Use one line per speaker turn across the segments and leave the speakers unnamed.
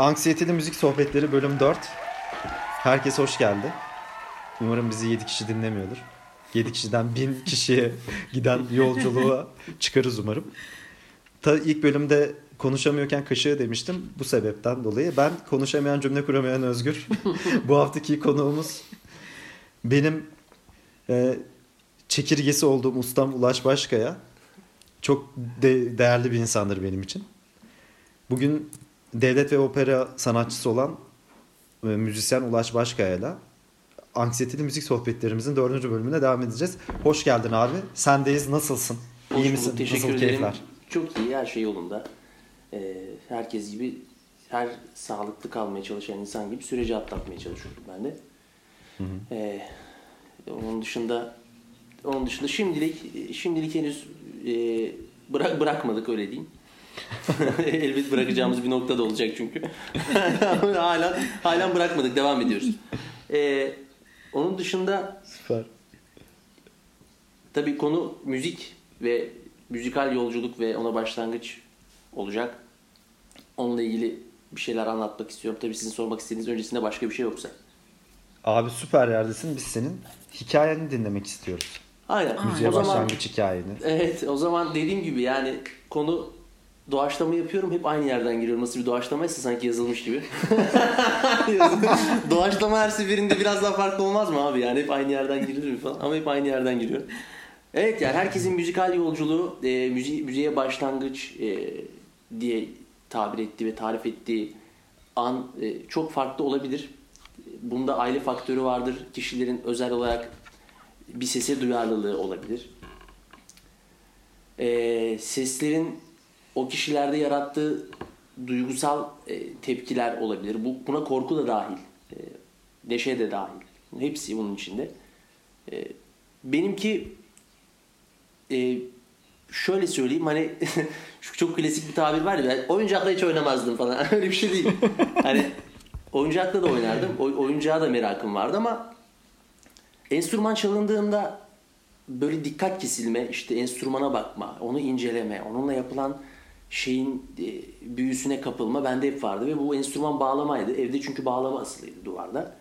Anksiyeteli Müzik Sohbetleri bölüm 4. Herkes hoş geldi. Umarım bizi 7 kişi dinlemiyordur. 7 kişiden 1000 kişiye giden yolculuğa çıkarız umarım. Ta ilk bölümde konuşamıyorken kaşığı demiştim. Bu sebepten dolayı ben konuşamayan cümle kuramayan Özgür. Bu haftaki konuğumuz benim e, çekirgesi olduğum ustam Ulaş Başkaya. Çok de- değerli bir insandır benim için. Bugün devlet ve opera sanatçısı olan e, müzisyen Ulaş Başkaya'yla Anksiyeteli Müzik Sohbetlerimizin dördüncü bölümüne devam edeceğiz. Hoş geldin abi. Sendeyiz. Nasılsın?
Hoş
İyi
bulduk,
misin?
Teşekkür
Nasıl
ederim.
keyifler?
Çok iyi, her şey yolunda. Ee, herkes gibi, her sağlıklı kalmaya çalışan insan gibi süreci atlatmaya çalışıyorum ben de. Ee, onun dışında, onun dışında şimdilik, şimdilik henüz e, bırak bırakmadık öyle diyeyim. Elbet bırakacağımız bir nokta da olacak çünkü. hala hala bırakmadık, devam ediyoruz. Ee, onun dışında
Süper.
Tabii konu müzik ve müzikal yolculuk ve ona başlangıç olacak. Onunla ilgili bir şeyler anlatmak istiyorum. Tabii sizin sormak istediğiniz öncesinde başka bir şey yoksa.
Abi süper yerdesin. Biz senin hikayeni dinlemek istiyoruz.
Aynen.
Müziğe
o zaman
başlangıç hikayeni.
evet o zaman dediğim gibi yani konu doğaçlama yapıyorum. Hep aynı yerden giriyorum. Nasıl bir doğaçlamaysa sanki yazılmış gibi. doğaçlama her seferinde biraz daha farklı olmaz mı abi? Yani hep aynı yerden giriyorum falan. Ama hep aynı yerden giriyorum. Evet yani herkesin müzikal yolculuğu, e, müzi müziğe başlangıç e, diye tabir ettiği ve tarif ettiği an e, çok farklı olabilir. Bunda aile faktörü vardır. Kişilerin özel olarak bir sese duyarlılığı olabilir. E, seslerin o kişilerde yarattığı duygusal e, tepkiler olabilir. Bu buna korku da dahil, e, neşe de dahil. Hepsi bunun içinde. E, benimki e, şöyle söyleyeyim hani şu çok klasik bir tabir var ya ben oyuncakla hiç oynamazdım falan öyle bir şey değil. hani oyuncakla da oynardım. Oy, oyuncağa da merakım vardı ama enstrüman çalındığında böyle dikkat kesilme, işte enstrümana bakma, onu inceleme, onunla yapılan şeyin e, büyüsüne kapılma bende hep vardı ve bu enstrüman bağlamaydı. Evde çünkü bağlama asılıydı duvarda.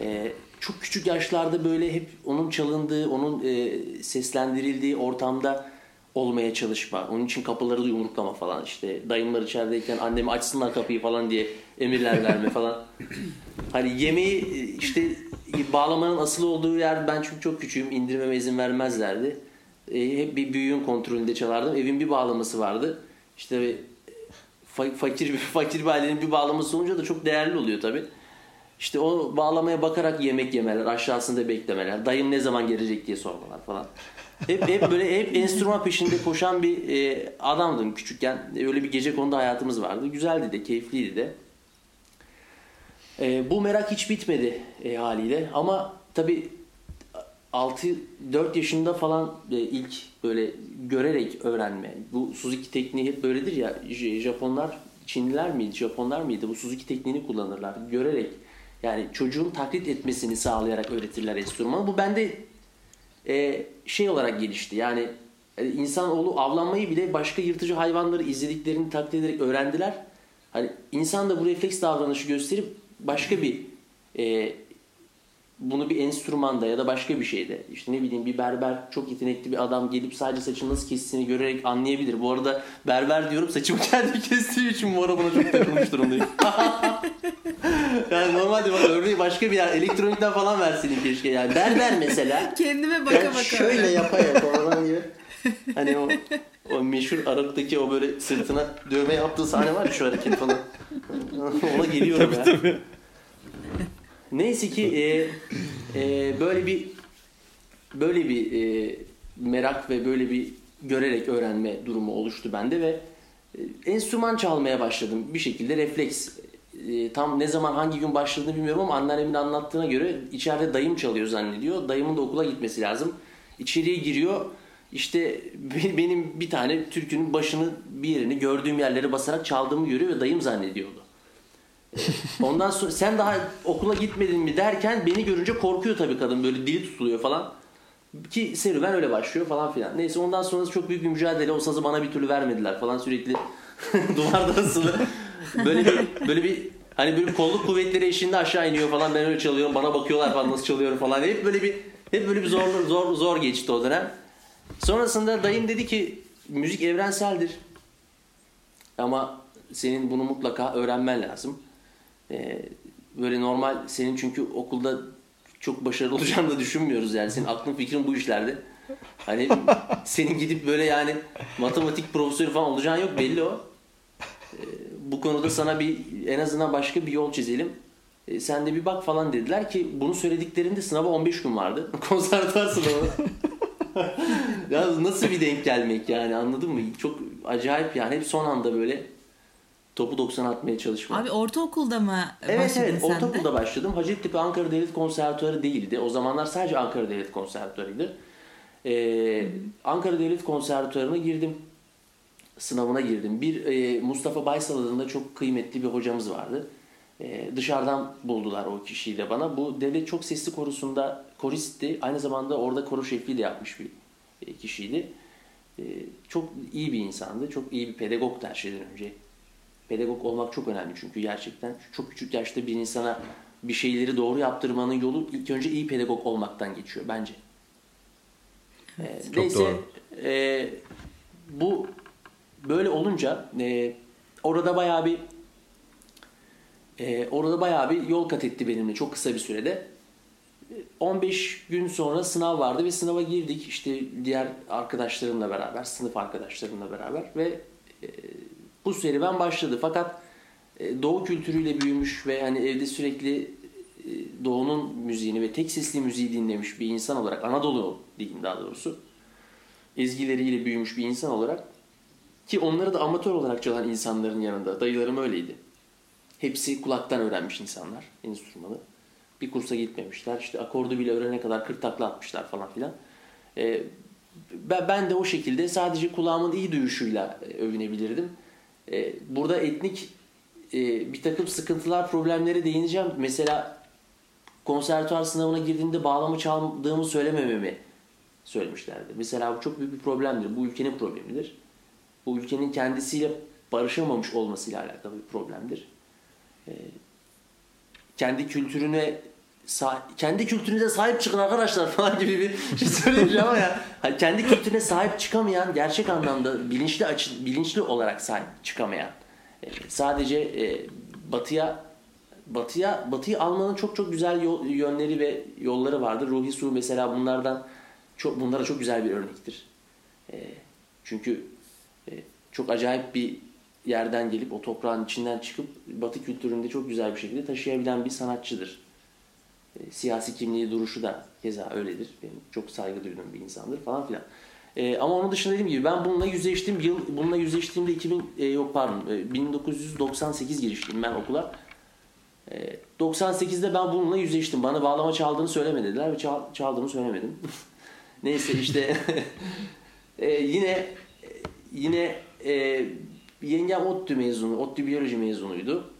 E, çok küçük yaşlarda böyle hep onun çalındığı, onun e, seslendirildiği ortamda olmaya çalışma. Onun için kapıları da yumruklama falan işte. Dayımlar içerideyken annemi açsınlar kapıyı falan diye emirler verme falan. Hani yemeği e, işte bağlamanın asılı olduğu yer ben çünkü çok küçüğüm indirmeme izin vermezlerdi. E, hep bir büyüğün kontrolünde çalardım. Evin bir bağlaması vardı. İşte fa- fakir bir fakir bir ailenin bir bağlaması olunca da çok değerli oluyor tabii. İşte o bağlamaya bakarak yemek yemeler, aşağısında beklemeler, dayım ne zaman gelecek diye sormalar falan. Hep hep böyle hep enstrüman peşinde koşan bir e, adamdım küçükken. Öyle bir gece konuda hayatımız vardı. Güzeldi de, keyifliydi de. E, bu merak hiç bitmedi e, haliyle ama tabii 6 4 yaşında falan e, ilk böyle görerek öğrenme. Bu Suzuki tekniği hep böyledir ya. Japonlar, Çinliler miydi, Japonlar mıydı? Bu Suzuki tekniğini kullanırlar. Görerek yani çocuğun taklit etmesini sağlayarak öğretirler enstrümanı. Bu bende e, şey olarak gelişti. Yani e, insanoğlu avlanmayı bile başka yırtıcı hayvanları izlediklerini taklit ederek öğrendiler. Hani insan da bu refleks davranışı gösterip başka bir e, bunu bir enstrümanda ya da başka bir şeyde işte ne bileyim bir berber çok yetenekli bir adam gelip sadece saçını nasıl kestiğini görerek anlayabilir. Bu arada berber diyorum saçımı kendi kestiği için bu ara buna çok takılmış durumdayım. yani normalde bak örneği başka bir yer elektronikten falan versin keşke yani. Berber mesela.
Kendime baka
Yani
baka.
şöyle yapa yapa gibi. Hani o o meşhur Aralık'taki o böyle sırtına dövme yaptığı sahne var ya şu hareket falan. Ona geliyorum ya. Neyse ki e, e, böyle bir böyle bir e, merak ve böyle bir görerek öğrenme durumu oluştu bende ve e, enstrüman çalmaya başladım bir şekilde refleks. E, tam ne zaman hangi gün başladığını bilmiyorum ama anneannemin anlattığına göre içeride dayım çalıyor zannediyor. Dayımın da okula gitmesi lazım. İçeriye giriyor. İşte be- benim bir tane türkünün başını bir yerini gördüğüm yerlere basarak çaldığımı görüyor ve dayım zannediyordu. Ondan sonra sen daha okula gitmedin mi derken beni görünce korkuyor tabii kadın böyle dili tutuluyor falan. Ki serüven öyle başlıyor falan filan. Neyse ondan sonra çok büyük bir mücadele. O sazı bana bir türlü vermediler falan sürekli duvarda asılı. Böyle bir böyle bir hani böyle kolluk kuvvetleri eşliğinde aşağı iniyor falan ben öyle çalıyorum bana bakıyorlar falan nasıl çalıyorum falan hep böyle bir hep böyle bir zor zor zor geçti o dönem. Sonrasında dayım dedi ki müzik evrenseldir. Ama senin bunu mutlaka öğrenmen lazım. Ee, böyle normal senin çünkü okulda çok başarılı olacağını da düşünmüyoruz yani. Senin aklın fikrin bu işlerde. Hani senin gidip böyle yani matematik profesörü falan olacağın yok belli o. Ee, bu konuda sana bir en azından başka bir yol çizelim. Ee, sen de bir bak falan dediler ki bunu söylediklerinde sınava 15 gün vardı. Konservatuar sınavı. ya nasıl bir denk gelmek yani anladın mı? Çok acayip yani hep son anda böyle topu 90 atmaya çalışmak.
Abi ortaokulda mı
Evet
başladın
evet
sen de?
ortaokulda başladım. Hacettepe Ankara Devlet Konservatuarı değildi. O zamanlar sadece Ankara Devlet Konservatuarıydı. Ee, Ankara Devlet Konservatuarı'na girdim. Sınavına girdim. Bir e, Mustafa Baysal adında çok kıymetli bir hocamız vardı. E, dışarıdan buldular o kişiyi de bana. Bu Devlet Çok Sesli Korusu'nda koristti. Aynı zamanda orada koro şefliği de yapmış bir e, kişiydi. E, çok iyi bir insandı. Çok iyi bir pedagog her şeyden önce. Pedagog olmak çok önemli çünkü gerçekten çok küçük yaşta bir insana bir şeyleri doğru yaptırmanın yolu ilk önce iyi pedagog olmaktan geçiyor bence. Ee,
Çok
neyse
doğru.
e, bu böyle olunca e, orada bayağı bir e, orada bayağı bir yol kat etti benimle çok kısa bir sürede. 15 gün sonra sınav vardı ve sınava girdik işte diğer arkadaşlarımla beraber, sınıf arkadaşlarımla beraber ve e, bu serüven başladı. Fakat e, doğu kültürüyle büyümüş ve hani evde sürekli e, doğunun müziğini ve tek sesli müziği dinlemiş bir insan olarak Anadolu diyeyim daha doğrusu ezgileriyle büyümüş bir insan olarak ki onları da amatör olarak çalan insanların yanında dayılarım öyleydi. Hepsi kulaktan öğrenmiş insanlar enstrümanı. Bir kursa gitmemişler. İşte akordu bile öğrenene kadar 40 takla atmışlar falan filan. Ee, ben, de o şekilde sadece kulağımın iyi duyuşuyla e, övünebilirdim. Ee, burada etnik e, bir takım sıkıntılar, problemlere değineceğim. Mesela konservatuar sınavına girdiğimde bağlama çaldığımı söylemememi söylemişlerdi. Mesela bu çok büyük bir problemdir. Bu ülkenin problemidir. Bu ülkenin kendisiyle barışamamış olmasıyla alakalı bir problemdir. Ee, kendi kültürüne kendi kültürünüze sahip çıkın arkadaşlar falan gibi bir şey söyleyeceğim ama ya kendi kültürüne sahip çıkamayan gerçek anlamda bilinçli açı, bilinçli olarak sahip çıkamayan e, sadece e, batıya batıya batıyı almanın çok çok güzel yol- yönleri ve yolları vardır. Ruhi Su mesela bunlardan çok bunlara çok güzel bir örnektir. E, çünkü çok acayip bir yerden gelip o toprağın içinden çıkıp Batı kültüründe çok güzel bir şekilde taşıyabilen bir sanatçıdır. E, siyasi kimliği duruşu da keza öyledir. Benim çok saygı duyduğum bir insandır falan filan. E, ama onun dışında dediğim gibi ben bununla yüzleştim. Yıl bununla yüzleştiğimde 2000 e, yok pardon e, 1998 girişliyim ben okula. E, 98'de ben bununla yüzleştim. Bana bağlama çaldığını söyleme dediler ve çal, çaldığımı söylemedim. Neyse işte e, yine yine e, yengem ODTÜ mezunu, ODTÜ biyoloji mezunuydu.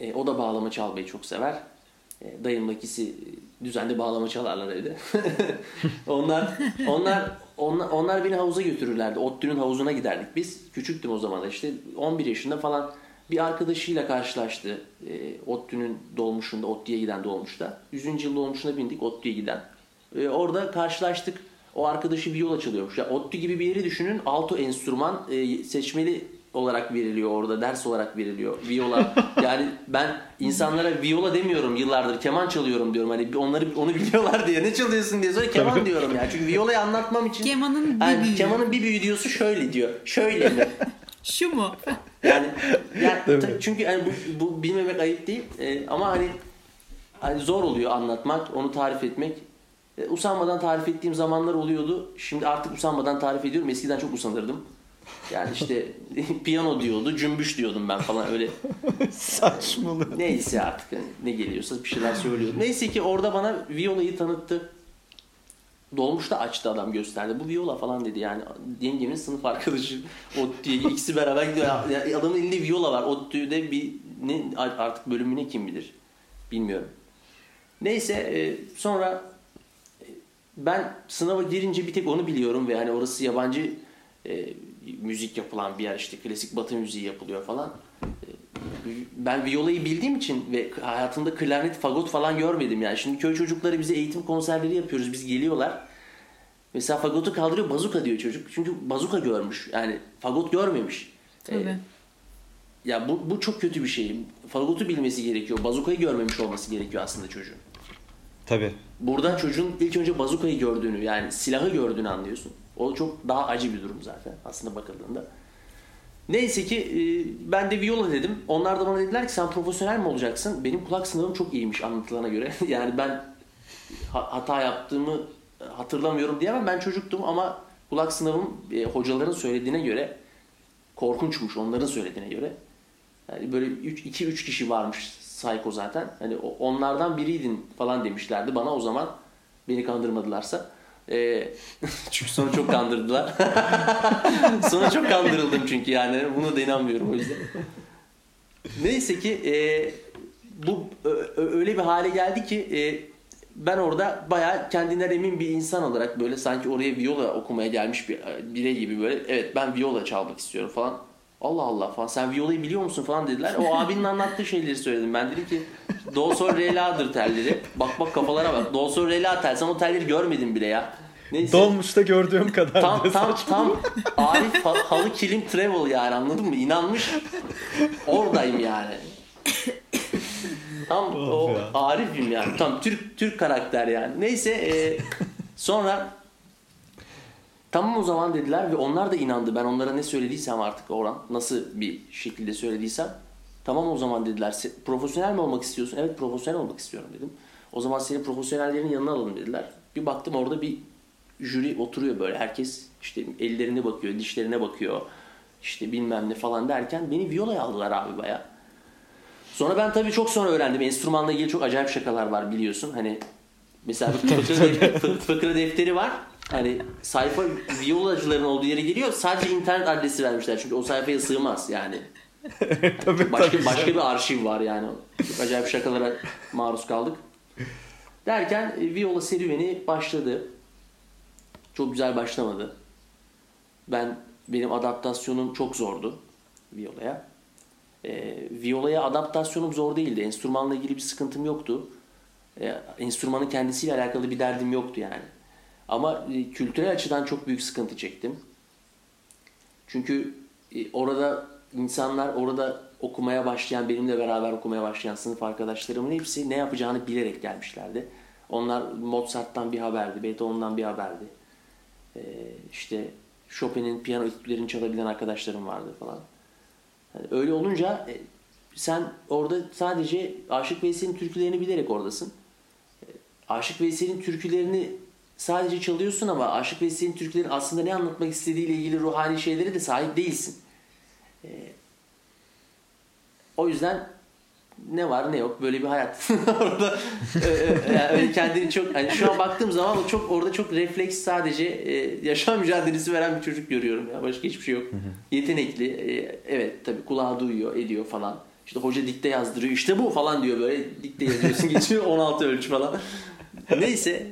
E, o da bağlama çalmayı çok sever. E, dayımla ikisi düzenli bağlama çalarlar evde. onlar, onlar, onlar, onlar beni havuza götürürlerdi. ODTÜ'nün havuzuna giderdik biz. Küçüktüm o zaman işte 11 yaşında falan bir arkadaşıyla karşılaştı. E, ODTÜ'nün dolmuşunda, ODTÜ'ye giden dolmuşta. 100. yıl dolmuşuna bindik ODTÜ'ye giden. E, orada karşılaştık. O arkadaşı bir yol açılıyormuş. Ya ODTÜ gibi bir yeri düşünün. Alto enstrüman e, seçmeli olarak veriliyor orada. Ders olarak veriliyor. Viola. Yani ben insanlara viola demiyorum yıllardır. Keman çalıyorum diyorum. Hani onları onu biliyorlar diye. Ne çalıyorsun diye sonra keman diyorum ya. Çünkü violayı anlatmam için.
Kemanın bir
Yani
büyüğü.
Kemanın bir büyüğü diyorsa şöyle diyor. Şöyle mi?
Şu mu?
Yani, yani çünkü yani bu, bu bilmemek ayıp değil Ee, ama hani, hani zor oluyor anlatmak, onu tarif etmek. Ee, usanmadan tarif ettiğim zamanlar oluyordu. Şimdi artık usanmadan tarif ediyorum. Eskiden çok usanırdım. Yani işte piyano diyordu, cümbüş diyordum ben falan öyle.
Saçmalık.
Neyse artık hani ne geliyorsa bir şeyler söylüyordum. Neyse ki orada bana violayı tanıttı. Dolmuşta açtı adam gösterdi. Bu viola falan dedi yani. Yengemin sınıf arkadaşı ODTÜ'ye ikisi beraber gidiyor. Ya adamın elinde viola var. ODTÜ'de bir ne artık bölümüne kim bilir. Bilmiyorum. Neyse e, sonra e, ben sınava girince bir tek onu biliyorum ve hani orası yabancı e, müzik yapılan bir yer işte klasik batı müziği yapılıyor falan. Ben violayı bildiğim için ve hayatımda klarnet, fagot falan görmedim yani. Şimdi köy çocukları bize eğitim konserleri yapıyoruz. Biz geliyorlar. Mesela fagotu kaldırıyor bazuka diyor çocuk. Çünkü bazuka görmüş. Yani fagot görmemiş.
Tabii.
Ee, ya bu, bu çok kötü bir şey. Fagotu bilmesi gerekiyor. Bazukayı görmemiş olması gerekiyor aslında çocuğun.
Tabii.
Burada çocuğun ilk önce bazukayı gördüğünü yani silahı gördüğünü anlıyorsun. O çok daha acı bir durum zaten aslında bakıldığında. Neyse ki e, ben de viola dedim. Onlar da bana dediler ki sen profesyonel mi olacaksın? Benim kulak sınavım çok iyiymiş anlatılana göre. yani ben ha- hata yaptığımı hatırlamıyorum diyemem. Ben çocuktum ama kulak sınavım e, hocaların söylediğine göre korkunçmuş onların söylediğine göre. Yani böyle 2-3 kişi varmış Psycho zaten. Hani onlardan biriydin falan demişlerdi bana o zaman. Beni kandırmadılarsa. Ee, çünkü sonra çok kandırdılar. sonra çok kandırıldım çünkü yani buna da inanmıyorum o yüzden. Neyse ki e, bu öyle bir hale geldi ki e, ben orada bayağı kendinden emin bir insan olarak böyle sanki oraya viola okumaya gelmiş bir birey gibi böyle evet ben viola çalmak istiyorum falan. Allah Allah falan sen violayı biliyor musun falan dediler. O abinin anlattığı şeyleri söyledim. Ben dedim ki do sol re la'dır telleri. Bak bak kafalara bak. Do sol re la tel. Sen o telleri görmedin bile ya. Neyse.
Dolmuşta gördüğüm kadar.
Tam tam tam Arif ha- halı kilim travel yani anladın mı? İnanmış. Oradayım yani. Tam
Of
o
ya.
Arif'im yani. Tam Türk Türk karakter yani. Neyse e, sonra tamam o zaman dediler ve onlar da inandı. Ben onlara ne söylediysem artık Orhan nasıl bir şekilde söylediysem tamam o zaman dediler. "Se- Profesyonel mi olmak istiyorsun? Evet profesyonel olmak istiyorum dedim. O zaman seni profesyonellerin yanına alalım dediler. Bir baktım orada bir jüri oturuyor böyle. Herkes işte ellerine bakıyor, dişlerine bakıyor. işte bilmem ne falan derken beni viyolaya aldılar abi baya. Sonra ben tabii çok sonra öğrendim. Enstrümanla ilgili çok acayip şakalar var biliyorsun. Hani mesela bir fıkra defteri var. Hani sayfa viyolacıların olduğu yere geliyor. Sadece internet adresi vermişler. Çünkü o sayfaya sığmaz yani.
tabii,
Başka
tabii.
başka bir arşiv var yani. Çok acayip şakalara maruz kaldık. Derken e, Viola serüveni başladı. Çok güzel başlamadı. Ben benim adaptasyonum çok zordu Viola'ya. E, Viola'ya adaptasyonum zor değildi. Enstrümanla ilgili bir sıkıntım yoktu. E, enstrümanın kendisiyle alakalı bir derdim yoktu yani. Ama e, kültürel açıdan çok büyük sıkıntı çektim. Çünkü e, orada insanlar orada okumaya başlayan, benimle beraber okumaya başlayan sınıf arkadaşlarımın hepsi ne yapacağını bilerek gelmişlerdi. Onlar Mozart'tan bir haberdi, Beethoven'dan bir haberdi. Ee, işte Chopin'in piyano etütlerini çalabilen arkadaşlarım vardı falan. Yani öyle olunca e, sen orada sadece Aşık Veysel'in türkülerini bilerek oradasın. E, Aşık Veysel'in türkülerini sadece çalıyorsun ama Aşık Veysel'in türkülerin aslında ne anlatmak istediğiyle ilgili ruhani şeylere de sahip değilsin. E, o yüzden ne var ne yok böyle bir hayat. orada e, e, yani öyle kendini çok hani şu an baktığım zaman o çok orada çok refleks sadece e, yaşam mücadelesi veren bir çocuk görüyorum ya başka hiçbir şey yok. Yetenekli e, evet tabii kulağı duyuyor ediyor falan. İşte hoca dikte yazdırıyor işte bu falan diyor böyle dikte yazıyorsun geçiyor 16 ölçü falan. Neyse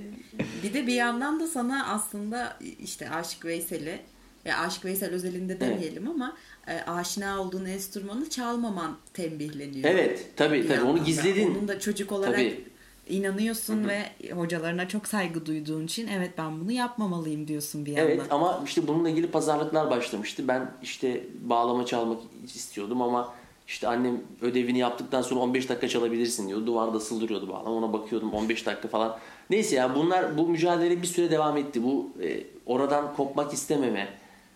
Bir de bir yandan da sana aslında işte Aşık Veysel'i ya Aşık Veysel özelinde demeyelim ama e, aşina olduğun enstrümanı çalmaman tembihleniyor.
evet tabii tabii onu gizledin.
Onun da çocuk olarak
Tabii.
inanıyorsun ve hocalarına çok saygı duyduğun için evet ben bunu yapmamalıyım diyorsun bir yandan.
Evet ama işte bununla ilgili pazarlıklar başlamıştı. Ben işte bağlama çalmak istiyordum ama işte annem ödevini yaptıktan sonra 15 dakika çalabilirsin diyordu. Duvarda sıldırıyordu bağlama. Ona bakıyordum 15 dakika falan. Neyse ya bunlar bu mücadele bir süre devam etti. Bu e, oradan kopmak istememe.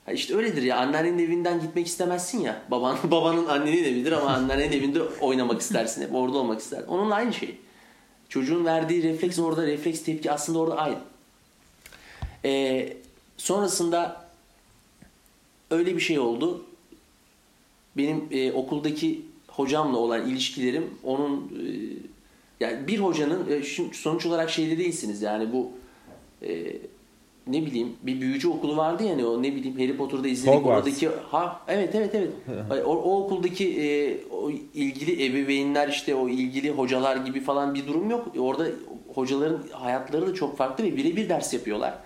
Ha işte öyledir ya anneannenin evinden gitmek istemezsin ya. Baban babanın annenin evidir ama anneannenin evinde oynamak istersin hep orada olmak ister. Onunla aynı şey. Çocuğun verdiği refleks orada refleks tepki aslında orada aynı. Ee, sonrasında öyle bir şey oldu. Benim e, okuldaki hocamla olan ilişkilerim onun e, yani bir hocanın e, sonuç olarak şeyde değilsiniz. Yani bu e, ne bileyim bir büyücü okulu vardı ya hani o ne bileyim Harry Potter'da izledik
Hogwarts.
oradaki ha evet evet evet. O, o okuldaki e, o ilgili ebeveynler işte o ilgili hocalar gibi falan bir durum yok. Orada hocaların hayatları da çok farklı ve birebir ders yapıyorlar.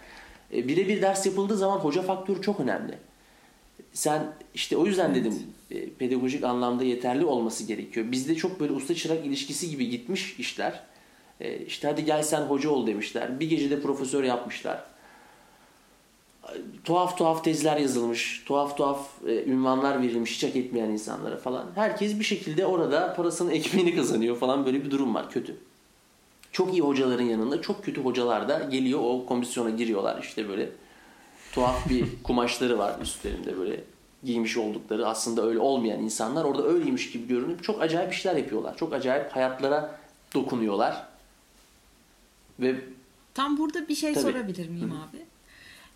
E, birebir ders yapıldığı zaman hoca faktörü çok önemli. Sen işte o yüzden dedim e, pedagojik anlamda yeterli olması gerekiyor. Bizde çok böyle usta çırak ilişkisi gibi gitmiş işler. E, işte hadi gel sen hoca ol demişler. Bir gecede profesör yapmışlar. Tuhaf tuhaf tezler yazılmış. Tuhaf tuhaf e, ünvanlar verilmiş hiç hak etmeyen insanlara falan. Herkes bir şekilde orada parasının ekmeğini kazanıyor falan böyle bir durum var kötü. Çok iyi hocaların yanında çok kötü hocalar da geliyor o komisyona giriyorlar işte böyle tuhaf bir kumaşları var üstlerinde böyle giymiş oldukları aslında öyle olmayan insanlar orada öyleymiş gibi görünüp çok acayip işler yapıyorlar. Çok acayip hayatlara dokunuyorlar. Ve
Tam burada bir şey
Tabii.
sorabilir miyim abi?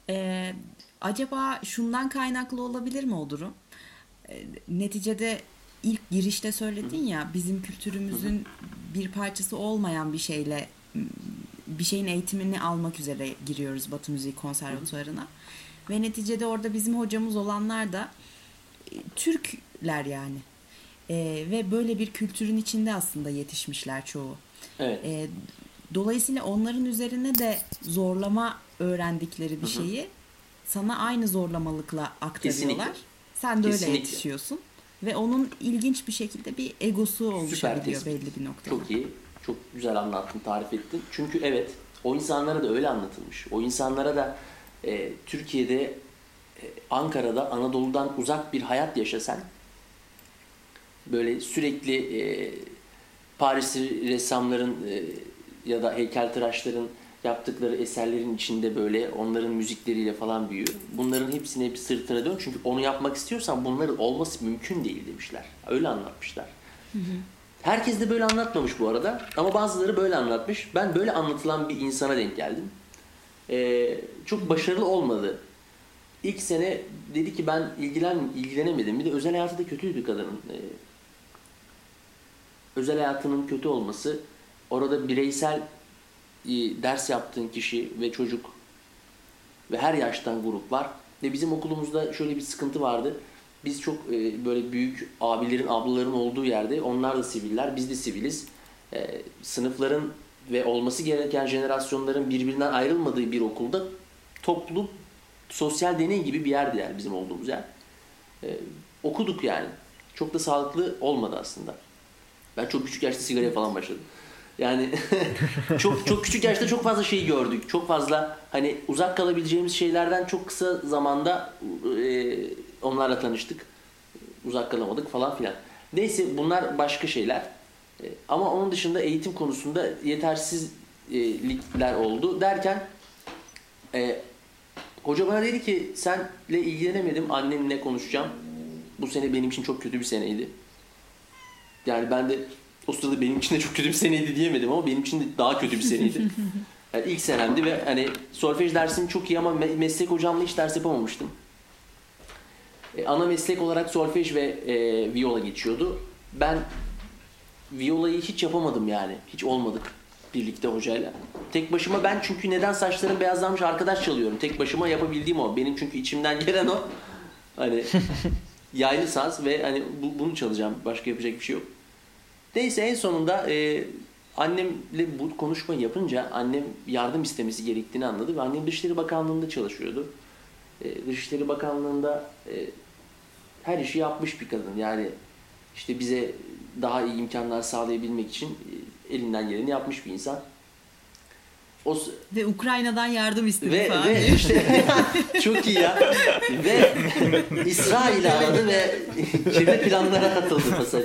Ee, acaba şundan kaynaklı olabilir mi o durum? Ee, neticede ilk girişte söyledin ya bizim kültürümüzün bir parçası olmayan bir şeyle bir şeyin eğitimini almak üzere giriyoruz Batı Müziği Konservatuvarı'na. Ve neticede orada bizim hocamız olanlar da e, Türkler yani. Ee, ve böyle bir kültürün içinde aslında yetişmişler çoğu.
evet.
E, dolayısıyla onların üzerine de zorlama öğrendikleri bir şeyi sana aynı zorlamalıkla aktarıyorlar.
Kesinlikle.
Sen de öyle
Kesinlikle.
yetişiyorsun. Ve onun ilginç bir şekilde bir egosu oluşabiliyor belli bir noktada.
Çok iyi. Çok güzel anlattın, tarif ettin. Çünkü evet o insanlara da öyle anlatılmış. O insanlara da e, Türkiye'de, e, Ankara'da, Anadolu'dan uzak bir hayat yaşasan böyle sürekli e, Parisli ressamların e, ya da heykeltıraşların yaptıkları eserlerin içinde böyle onların müzikleriyle falan büyüyor. Bunların hepsine bir sırtına dön. Çünkü onu yapmak istiyorsan bunların olması mümkün değil demişler. Öyle anlatmışlar. Herkes de böyle anlatmamış bu arada. Ama bazıları böyle anlatmış. Ben böyle anlatılan bir insana denk geldim. Ee, çok başarılı olmadı. İlk sene dedi ki ben ilgilen ilgilenemedim. Bir de özel hayatı da kötüydü kadının. Ee, özel hayatının kötü olması, orada bireysel e, ders yaptığın kişi ve çocuk ve her yaştan grup var. Ve bizim okulumuzda şöyle bir sıkıntı vardı. Biz çok e, böyle büyük abilerin, ablaların olduğu yerde onlar da siviller, biz de siviliz. E, sınıfların ve olması gereken jenerasyonların birbirinden ayrılmadığı bir okulda toplu sosyal deney gibi bir yerdi yani bizim olduğumuz yer. E, okuduk yani. Çok da sağlıklı olmadı aslında. Ben çok küçük yaşta sigaraya falan başladım. Yani çok çok küçük yaşta çok fazla şey gördük. Çok fazla hani uzak kalabileceğimiz şeylerden çok kısa zamanda e, onlarla tanıştık. Uzak kalamadık falan filan. Neyse bunlar başka şeyler. E, ama onun dışında eğitim konusunda yetersizlikler oldu derken e, hoca bana dedi ki senle ilgilenemedim annenle konuşacağım. Bu sene benim için çok kötü bir seneydi. Yani ben de o sırada benim için de çok kötü bir seneydi diyemedim ama benim için de daha kötü bir seneydi. Yani ilk senemdi ve hani solfej dersim çok iyi ama me- meslek hocamla hiç ders yapamamıştım. E, ana meslek olarak solfej ve e, viola geçiyordu. Ben violayı hiç yapamadım yani. Hiç olmadık birlikte hocayla. Tek başıma ben çünkü neden saçlarım beyazlanmış arkadaş çalıyorum. Tek başıma yapabildiğim o. Benim çünkü içimden gelen o. Hani yaylı saz ve hani bu, bunu çalacağım. Başka yapacak bir şey yok. Neyse en sonunda e, annemle bu konuşmayı yapınca annem yardım istemesi gerektiğini anladı ve annem Dışişleri Bakanlığı'nda çalışıyordu. E, Dışişleri Bakanlığı'nda e, her işi yapmış bir kadın. Yani işte bize daha iyi imkanlar sağlayabilmek için e, elinden geleni yapmış bir insan. O
Ve Ukrayna'dan yardım istedi
ve,
falan.
ve işte çok iyi ya. Ve İsrail'i aradı ve kirli planlara katıldı pasaj.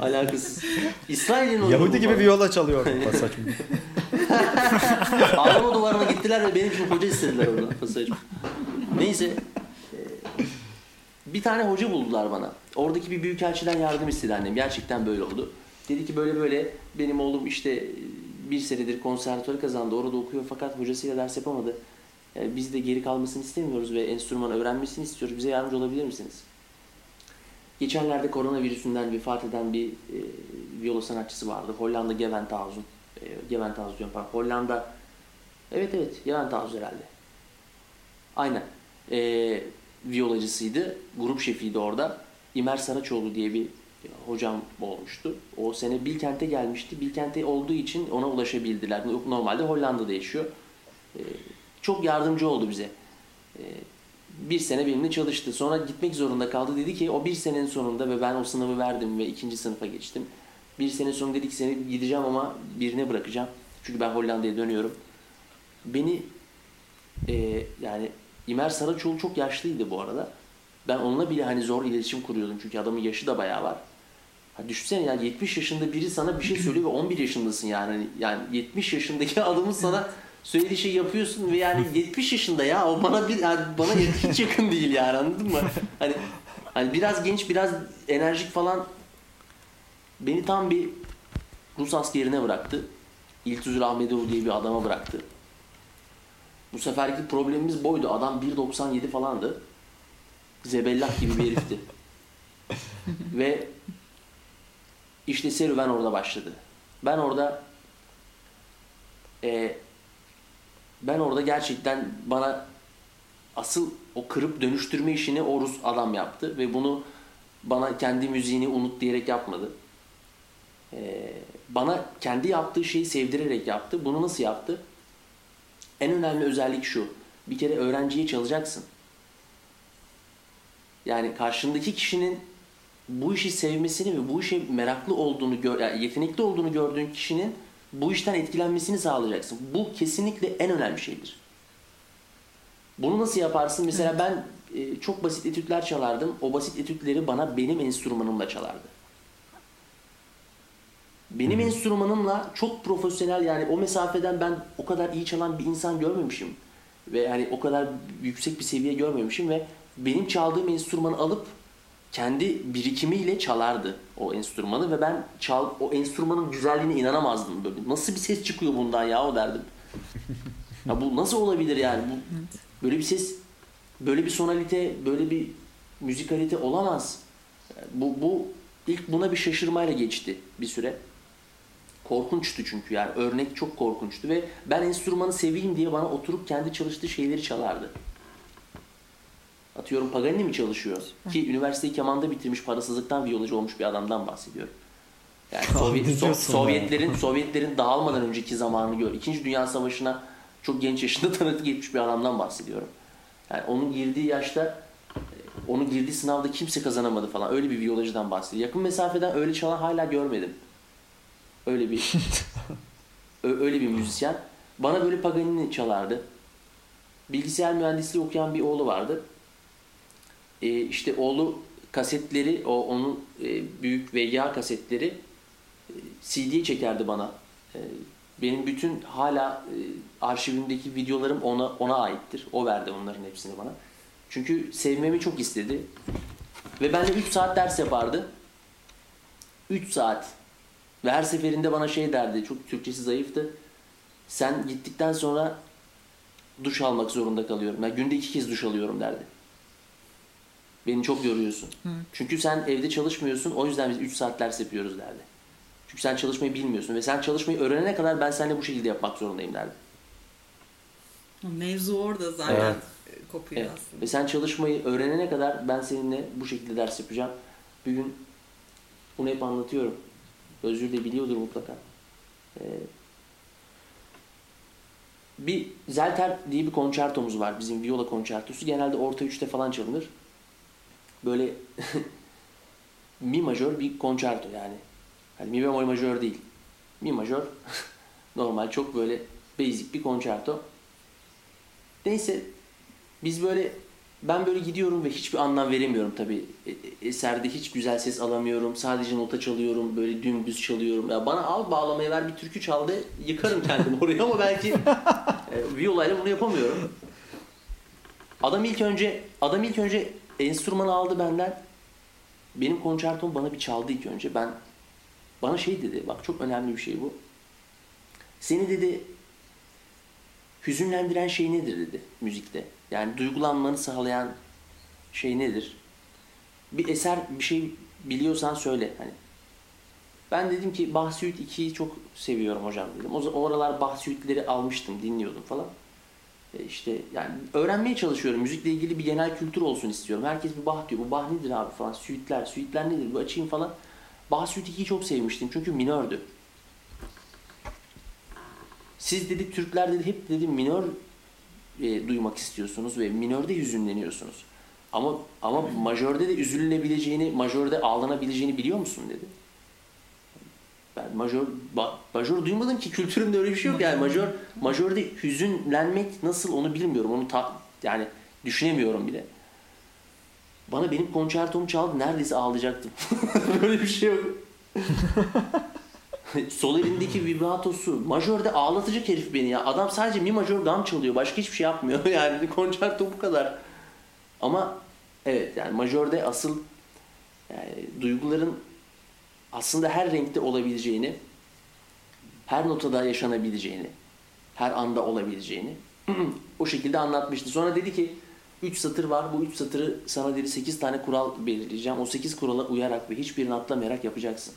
Alakasız. İsrail'in
Yahudi gibi
falan.
viola çalıyor. Pasaj.
Ağlama duvarına gittiler ve benim için hoca istediler orada pasaj. Neyse. e, Bir tane hoca buldular bana. Oradaki bir büyükelçiden yardım istedi annem. Gerçekten böyle oldu. Dedi ki böyle böyle benim oğlum işte bir senedir konservatuarı kazandı. Orada okuyor fakat hocasıyla ders yapamadı. E, Biz de geri kalmasını istemiyoruz ve enstrüman öğrenmesini istiyoruz. Bize yardımcı olabilir misiniz? Geçenlerde koronavirüsünden vefat eden bir e, viola sanatçısı vardı. Hollanda Gewandhausen. E, Gewandhausen diyorum pardon. Hollanda Evet evet Gewandhausen herhalde. Aynen. E, violacısıydı. Grup şefiydi orada. İmer Saraçoğlu diye bir hocam olmuştu. O sene Bilkent'e gelmişti. Bilkent'te olduğu için ona ulaşabildiler. Normalde Hollanda'da yaşıyor. E, çok yardımcı oldu bize. E, bir sene benimle çalıştı. Sonra gitmek zorunda kaldı. Dedi ki o bir senenin sonunda ve ben o sınavı verdim ve ikinci sınıfa geçtim. Bir sene sonra dedi ki seni gideceğim ama birine bırakacağım. Çünkü ben Hollanda'ya dönüyorum. Beni e, yani İmer Saraçoğlu çok yaşlıydı bu arada. Ben onunla bile hani zor iletişim kuruyordum. Çünkü adamın yaşı da bayağı var. Ha düşünsene yani 70 yaşında biri sana bir şey söylüyor ve 11 yaşındasın yani. Hani Yani 70 yaşındaki adamın sana söylediği şey yapıyorsun ve yani 70 yaşında ya o bana bir yani bana hiç yakın değil yani anladın mı? Hani hani biraz genç, biraz enerjik falan beni tam bir Rus askerine bıraktı. İltüzül Ahmedov diye bir adama bıraktı. Bu seferki problemimiz boydu. Adam 1.97 falandı. Zebellah gibi bir herifti. Ve işte serüven orada başladı. Ben orada e, ben orada gerçekten bana asıl o kırıp dönüştürme işini o Rus adam yaptı ve bunu bana kendi müziğini unut diyerek yapmadı. E, bana kendi yaptığı şeyi sevdirerek yaptı. Bunu nasıl yaptı? En önemli özellik şu. Bir kere öğrenciyi çalacaksın. Yani karşındaki kişinin bu işi sevmesini ve bu işe meraklı olduğunu, gör, yani yetenekli olduğunu gördüğün kişinin bu işten etkilenmesini sağlayacaksın. Bu kesinlikle en önemli şeydir. Bunu nasıl yaparsın? Mesela ben e, çok basit etütler çalardım. O basit etütleri bana benim enstrümanımla çalardı. Benim enstrümanımla çok profesyonel yani o mesafeden ben o kadar iyi çalan bir insan görmemişim. Ve yani o kadar yüksek bir seviye görmemişim ve benim çaldığım enstrümanı alıp kendi birikimiyle çalardı o enstrümanı ve ben çal o enstrümanın güzelliğine inanamazdım böyle. Nasıl bir ses çıkıyor bundan ya o derdim. Ya bu nasıl olabilir yani? Bu böyle bir ses, böyle bir sonalite, böyle bir müzikalite olamaz. Bu bu ilk buna bir şaşırmayla geçti bir süre. Korkunçtu çünkü yani örnek çok korkunçtu ve ben enstrümanı seveyim diye bana oturup kendi çalıştığı şeyleri çalardı. Atıyorum Paganini mi çalışıyor? Ki üniversiteyi kemanda bitirmiş parasızlıktan viyolacı olmuş bir adamdan bahsediyorum. Yani Sovyet, So- Sovyetlerin
ya?
Sovyetlerin dağılmadan önceki zamanını gör. İkinci Dünya Savaşı'na çok genç yaşında tanıklık etmiş bir adamdan bahsediyorum. Yani onun girdiği yaşta e, onun girdiği sınavda kimse kazanamadı falan. Öyle bir viyolacıdan bahsediyor. Yakın mesafeden öyle çalan hala görmedim. Öyle bir öyle bir müzisyen. Bana böyle Paganini çalardı. Bilgisayar mühendisliği okuyan bir oğlu vardı. Ee, işte oğlu kasetleri, o onun e, büyük VGA kasetleri e, CD'ye çekerdi bana. E, benim bütün hala e, arşivimdeki videolarım ona ona aittir. O verdi onların hepsini bana. Çünkü sevmemi çok istedi. Ve benimle 3 saat ders yapardı. 3 saat. Ve her seferinde bana şey derdi. Çok Türkçesi zayıftı. Sen gittikten sonra duş almak zorunda kalıyorum. Ben günde iki kez duş alıyorum derdi. Beni çok yoruyorsun. Çünkü sen evde çalışmıyorsun. O yüzden biz 3 saat ders yapıyoruz derdi. Çünkü sen çalışmayı bilmiyorsun. Ve sen çalışmayı öğrenene kadar ben seninle bu şekilde yapmak zorundayım derdi.
Mevzu orada zaten
Evet.
kopuyor
Evet.
aslında.
Ve sen çalışmayı öğrenene kadar ben seninle bu şekilde ders yapacağım. Bir gün bunu hep anlatıyorum. Özgür de biliyordur mutlaka. Ee, bir Zelter diye bir konçertomuz var. Bizim viola konçertosu. Genelde orta üçte falan çalınır. Böyle mi majör bir konçerto yani. Hani mi bemol majör değil. Mi majör normal çok böyle basic bir konçerto. Neyse biz böyle ben böyle gidiyorum ve hiçbir anlam veremiyorum tabii. E- e- Eserde hiç güzel ses alamıyorum. Sadece nota çalıyorum. Böyle dümdüz çalıyorum. Ya bana al bağlamaya ver bir türkü çaldı. Yıkarım kendimi oraya ama belki e, violayla bunu yapamıyorum. Adam ilk önce adam ilk önce enstrümanı aldı benden. Benim konçertom bana bir çaldı ilk önce. Ben bana şey dedi. Bak çok önemli bir şey bu. Seni dedi hüzünlendiren şey nedir dedi müzikte. Yani duygulanmanı sağlayan şey nedir? Bir eser bir şey biliyorsan söyle hani. Ben dedim ki Suite 2'yi çok seviyorum hocam dedim. O, o aralar Bach Suite'leri almıştım, dinliyordum falan. E işte yani öğrenmeye çalışıyorum. Müzikle ilgili bir genel kültür olsun istiyorum. Herkes bir Bach diyor. Bu Bach nedir abi falan. Suite'ler, suite'ler nedir? Bu açayım falan. Bach Suite 2'yi çok sevmiştim çünkü minördü. Siz dedi Türkler dedi hep dedi minör e, duymak istiyorsunuz ve minörde hüzünleniyorsunuz. Ama ama majörde de üzülünebileceğini, majörde ağlanabileceğini biliyor musun dedi. Ben majör ba, majör duymadım ki kültürümde öyle bir şey yok yani majör majörde hüzünlenmek nasıl onu bilmiyorum. Onu ta, yani düşünemiyorum bile. Bana benim konçertomu çaldı neredeyse ağlayacaktım. Böyle bir şey yok. Sol elindeki vibratosu majörde ağlatacak herif beni ya. Adam sadece mi majör gam çalıyor. Başka hiçbir şey yapmıyor. Yani konçerto bu kadar. Ama evet yani majörde asıl yani duyguların aslında her renkte olabileceğini, her notada yaşanabileceğini, her anda olabileceğini o şekilde anlatmıştı. Sonra dedi ki 3 satır var. Bu 3 satırı sana dedi 8 tane kural belirleyeceğim. O 8 kurala uyarak ve hiçbirini atlamayarak yapacaksın.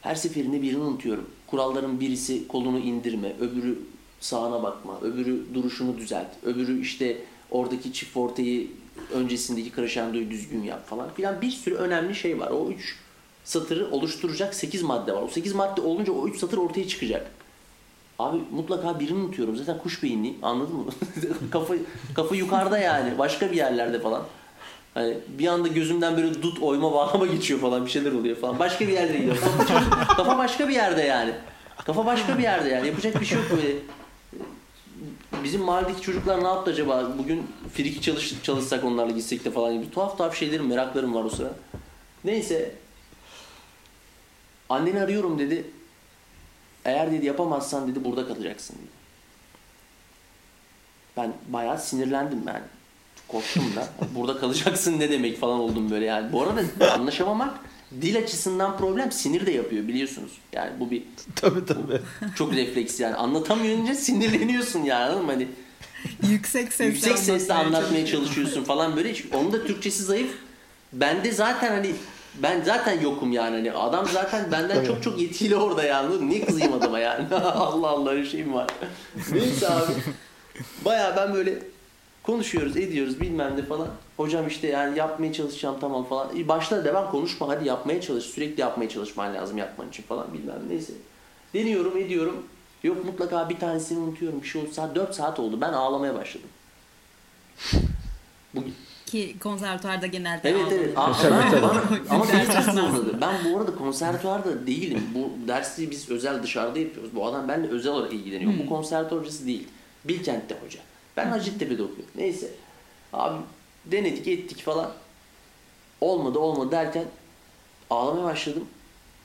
Her seferinde birini unutuyorum. Kuralların birisi kolunu indirme, öbürü sağına bakma, öbürü duruşunu düzelt, öbürü işte oradaki çift ortayı öncesindeki crescendoyu düzgün yap falan filan bir sürü önemli şey var. O 3 satırı oluşturacak 8 madde var. O 8 madde olunca o 3 satır ortaya çıkacak. Abi mutlaka birini unutuyorum. Zaten kuş beyinliyim. Anladın mı? kafa, kafa yukarıda yani. Başka bir yerlerde falan. Hani bir anda gözümden böyle dut oyma bağlama geçiyor falan bir şeyler oluyor falan. Başka bir yerde gidiyor. Kafa başka bir yerde yani. Kafa başka bir yerde yani. Yapacak bir şey yok böyle. Bizim mahalledeki çocuklar ne yaptı acaba? Bugün friki çalış, çalışsak onlarla gitsek de falan gibi. Tuhaf tuhaf şeylerim, meraklarım var o sıra. Neyse. Anneni arıyorum dedi. Eğer dedi yapamazsan dedi burada kalacaksın dedi. Ben bayağı sinirlendim yani. Korktum da. Burada kalacaksın ne demek falan oldum böyle yani. Bu arada anlaşamamak dil açısından problem sinir de yapıyor biliyorsunuz. Yani bu bir
Tabii tabii.
çok refleks yani. Anlatamayınca sinirleniyorsun yani anladın mı? Hani
Yüksek sesle
yüksek sesle
anlatmaya
anlatmaya çalışıyorsun falan böyle. Onun da Türkçesi zayıf. Ben de zaten hani ben zaten yokum yani. Hani adam zaten benden çok çok yetkili orada yani. Niye kızayım adama yani? Allah Allah öyle şey mi var? Neyse abi. Baya ben böyle konuşuyoruz, ediyoruz bilmem ne falan. Hocam işte yani yapmaya çalışacağım tamam falan. E, Başla de ben konuşma hadi yapmaya çalış. Sürekli yapmaya çalışman lazım yapman için falan bilmem ne. neyse. Deniyorum ediyorum. Yok mutlaka bir tanesini unutuyorum. Bir şey oldu. Saat 4 saat oldu. Ben ağlamaya başladım. Bu,
Ki konservatuarda genelde
Evet evet. Aa, ben, bana, ama
Ders
zorladı. Ben bu arada konservatuarda değilim. Bu dersi biz özel dışarıda yapıyoruz. Bu adam benimle özel olarak ilgileniyor. Bu konservatuar hocası değil. Bilkent'te hoca. Ben Hacettepe'de okuyorum. Neyse. Abi denedik ettik falan. Olmadı olmadı derken ağlamaya başladım.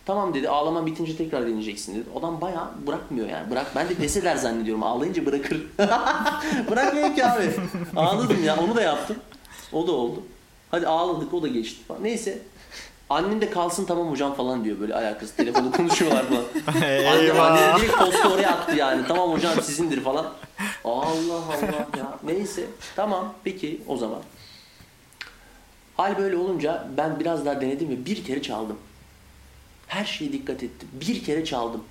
Tamam dedi ağlaman bitince tekrar deneyeceksin dedi. Adam bayağı bırakmıyor yani. Bırak ben de deseler zannediyorum. Ağlayınca bırakır. Bırakmıyor ki abi. Ağladım ya onu da yaptım. O da oldu. Hadi ağladık o da geçti falan. Neyse. Annem de kalsın tamam hocam falan diyor böyle alakası. Telefonu konuşuyorlar falan. Annem, annem direkt postu oraya attı yani. Tamam hocam sizindir falan. Allah Allah ya. Neyse. Tamam peki o zaman. Hal böyle olunca ben biraz daha denedim ve bir kere çaldım. Her şeye dikkat ettim. Bir kere çaldım.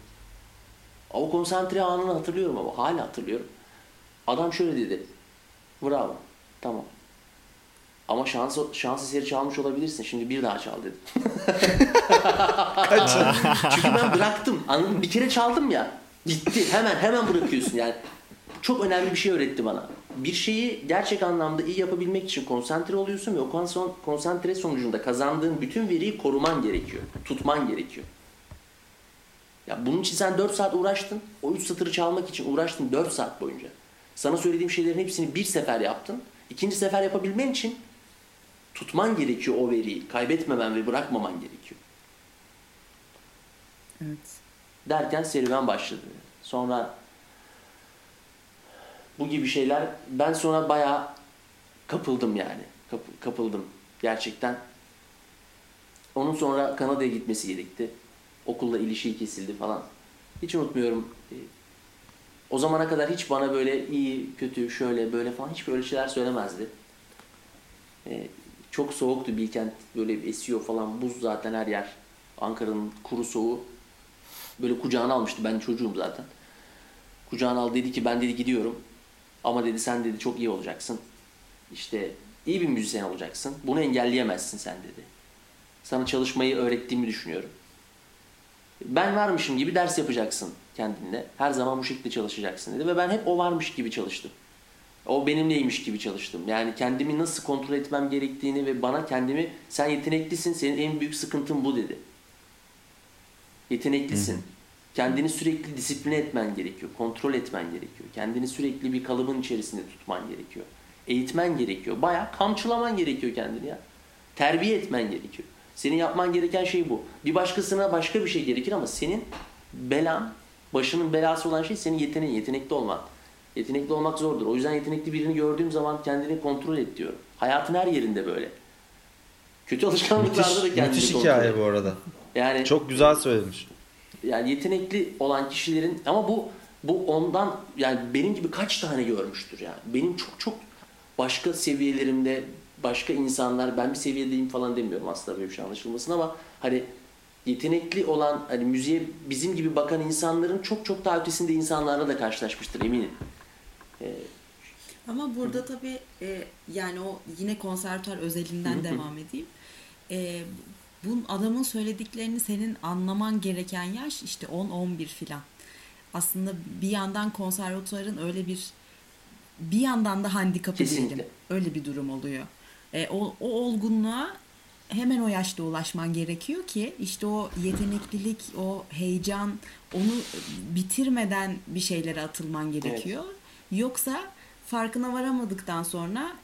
O konsantre anını hatırlıyorum ama hala hatırlıyorum. Adam şöyle dedi. Bravo. Tamam. Ama şans, şans eseri çalmış olabilirsin. Şimdi bir daha çal dedim. Çünkü ben bıraktım. Anladın mı? Bir kere çaldım ya. Gitti. Hemen hemen bırakıyorsun yani. Çok önemli bir şey öğretti bana. Bir şeyi gerçek anlamda iyi yapabilmek için konsantre oluyorsun ve o konsantre sonucunda kazandığın bütün veriyi koruman gerekiyor. Tutman gerekiyor. Ya bunun için sen 4 saat uğraştın. O 3 satırı çalmak için uğraştın 4 saat boyunca. Sana söylediğim şeylerin hepsini bir sefer yaptın. İkinci sefer yapabilmen için tutman gerekiyor o veriyi. Kaybetmemen ve bırakmaman gerekiyor.
Evet.
Derken serüven başladı. Sonra bu gibi şeyler ben sonra bayağı kapıldım yani. Kap- kapıldım gerçekten. Onun sonra Kanada'ya gitmesi gerekti. Okulla ilişiği kesildi falan. Hiç unutmuyorum. Ee, O zamana kadar hiç bana böyle iyi, kötü, şöyle, böyle falan hiç böyle şeyler söylemezdi. Çok soğuktu Bilkent. Böyle esiyor falan. Buz zaten her yer. Ankara'nın kuru soğuğu. Böyle kucağına almıştı. Ben çocuğum zaten. Kucağına al dedi ki ben dedi gidiyorum. Ama dedi sen dedi çok iyi olacaksın. İşte iyi bir müzisyen olacaksın. Bunu engelleyemezsin sen dedi. Sana çalışmayı öğrettiğimi düşünüyorum. Ben varmışım gibi ders yapacaksın kendinle. Her zaman bu şekilde çalışacaksın dedi. Ve ben hep o varmış gibi çalıştım. O benimleymiş gibi çalıştım. Yani kendimi nasıl kontrol etmem gerektiğini ve bana kendimi sen yeteneklisin, senin en büyük sıkıntın bu dedi. Yeteneklisin. Kendini sürekli disipline etmen gerekiyor. Kontrol etmen gerekiyor. Kendini sürekli bir kalıbın içerisinde tutman gerekiyor. Eğitmen gerekiyor. Bayağı kamçılaman gerekiyor kendini ya. Terbiye etmen gerekiyor. Senin yapman gereken şey bu. Bir başkasına başka bir şey gerekir ama senin belan, başının belası olan şey senin yeteneğin, yetenekli olman. Yetenekli olmak zordur. O yüzden yetenekli birini gördüğüm zaman kendini kontrol et diyorum. Hayatın her yerinde böyle. Kötü alışkanlıklarda
müthiş,
da kendini
müthiş
kontrol
hikaye
et.
bu arada.
Yani
çok güzel söylemiş.
Yani yetenekli olan kişilerin ama bu bu ondan yani benim gibi kaç tane görmüştür yani. Benim çok çok başka seviyelerimde başka insanlar ben bir seviyedeyim falan demiyorum aslında böyle bir şey anlaşılmasın ama hani yetenekli olan hani müziğe bizim gibi bakan insanların çok çok daha ötesinde insanlarla da karşılaşmıştır eminim. Ee,
ama burada tabii e, yani o yine konservatuar özelinden devam edeyim. E, bu adamın söylediklerini senin anlaman gereken yaş işte 10-11 filan. Aslında bir yandan konservatuarın öyle bir bir yandan da handikapı
Kesinlikle.
diyelim. Öyle bir durum oluyor. E, o, o olgunluğa hemen o yaşta ulaşman gerekiyor ki işte o yeteneklilik, o heyecan onu bitirmeden bir şeylere atılman gerekiyor. Evet. Yoksa farkına varamadıktan sonra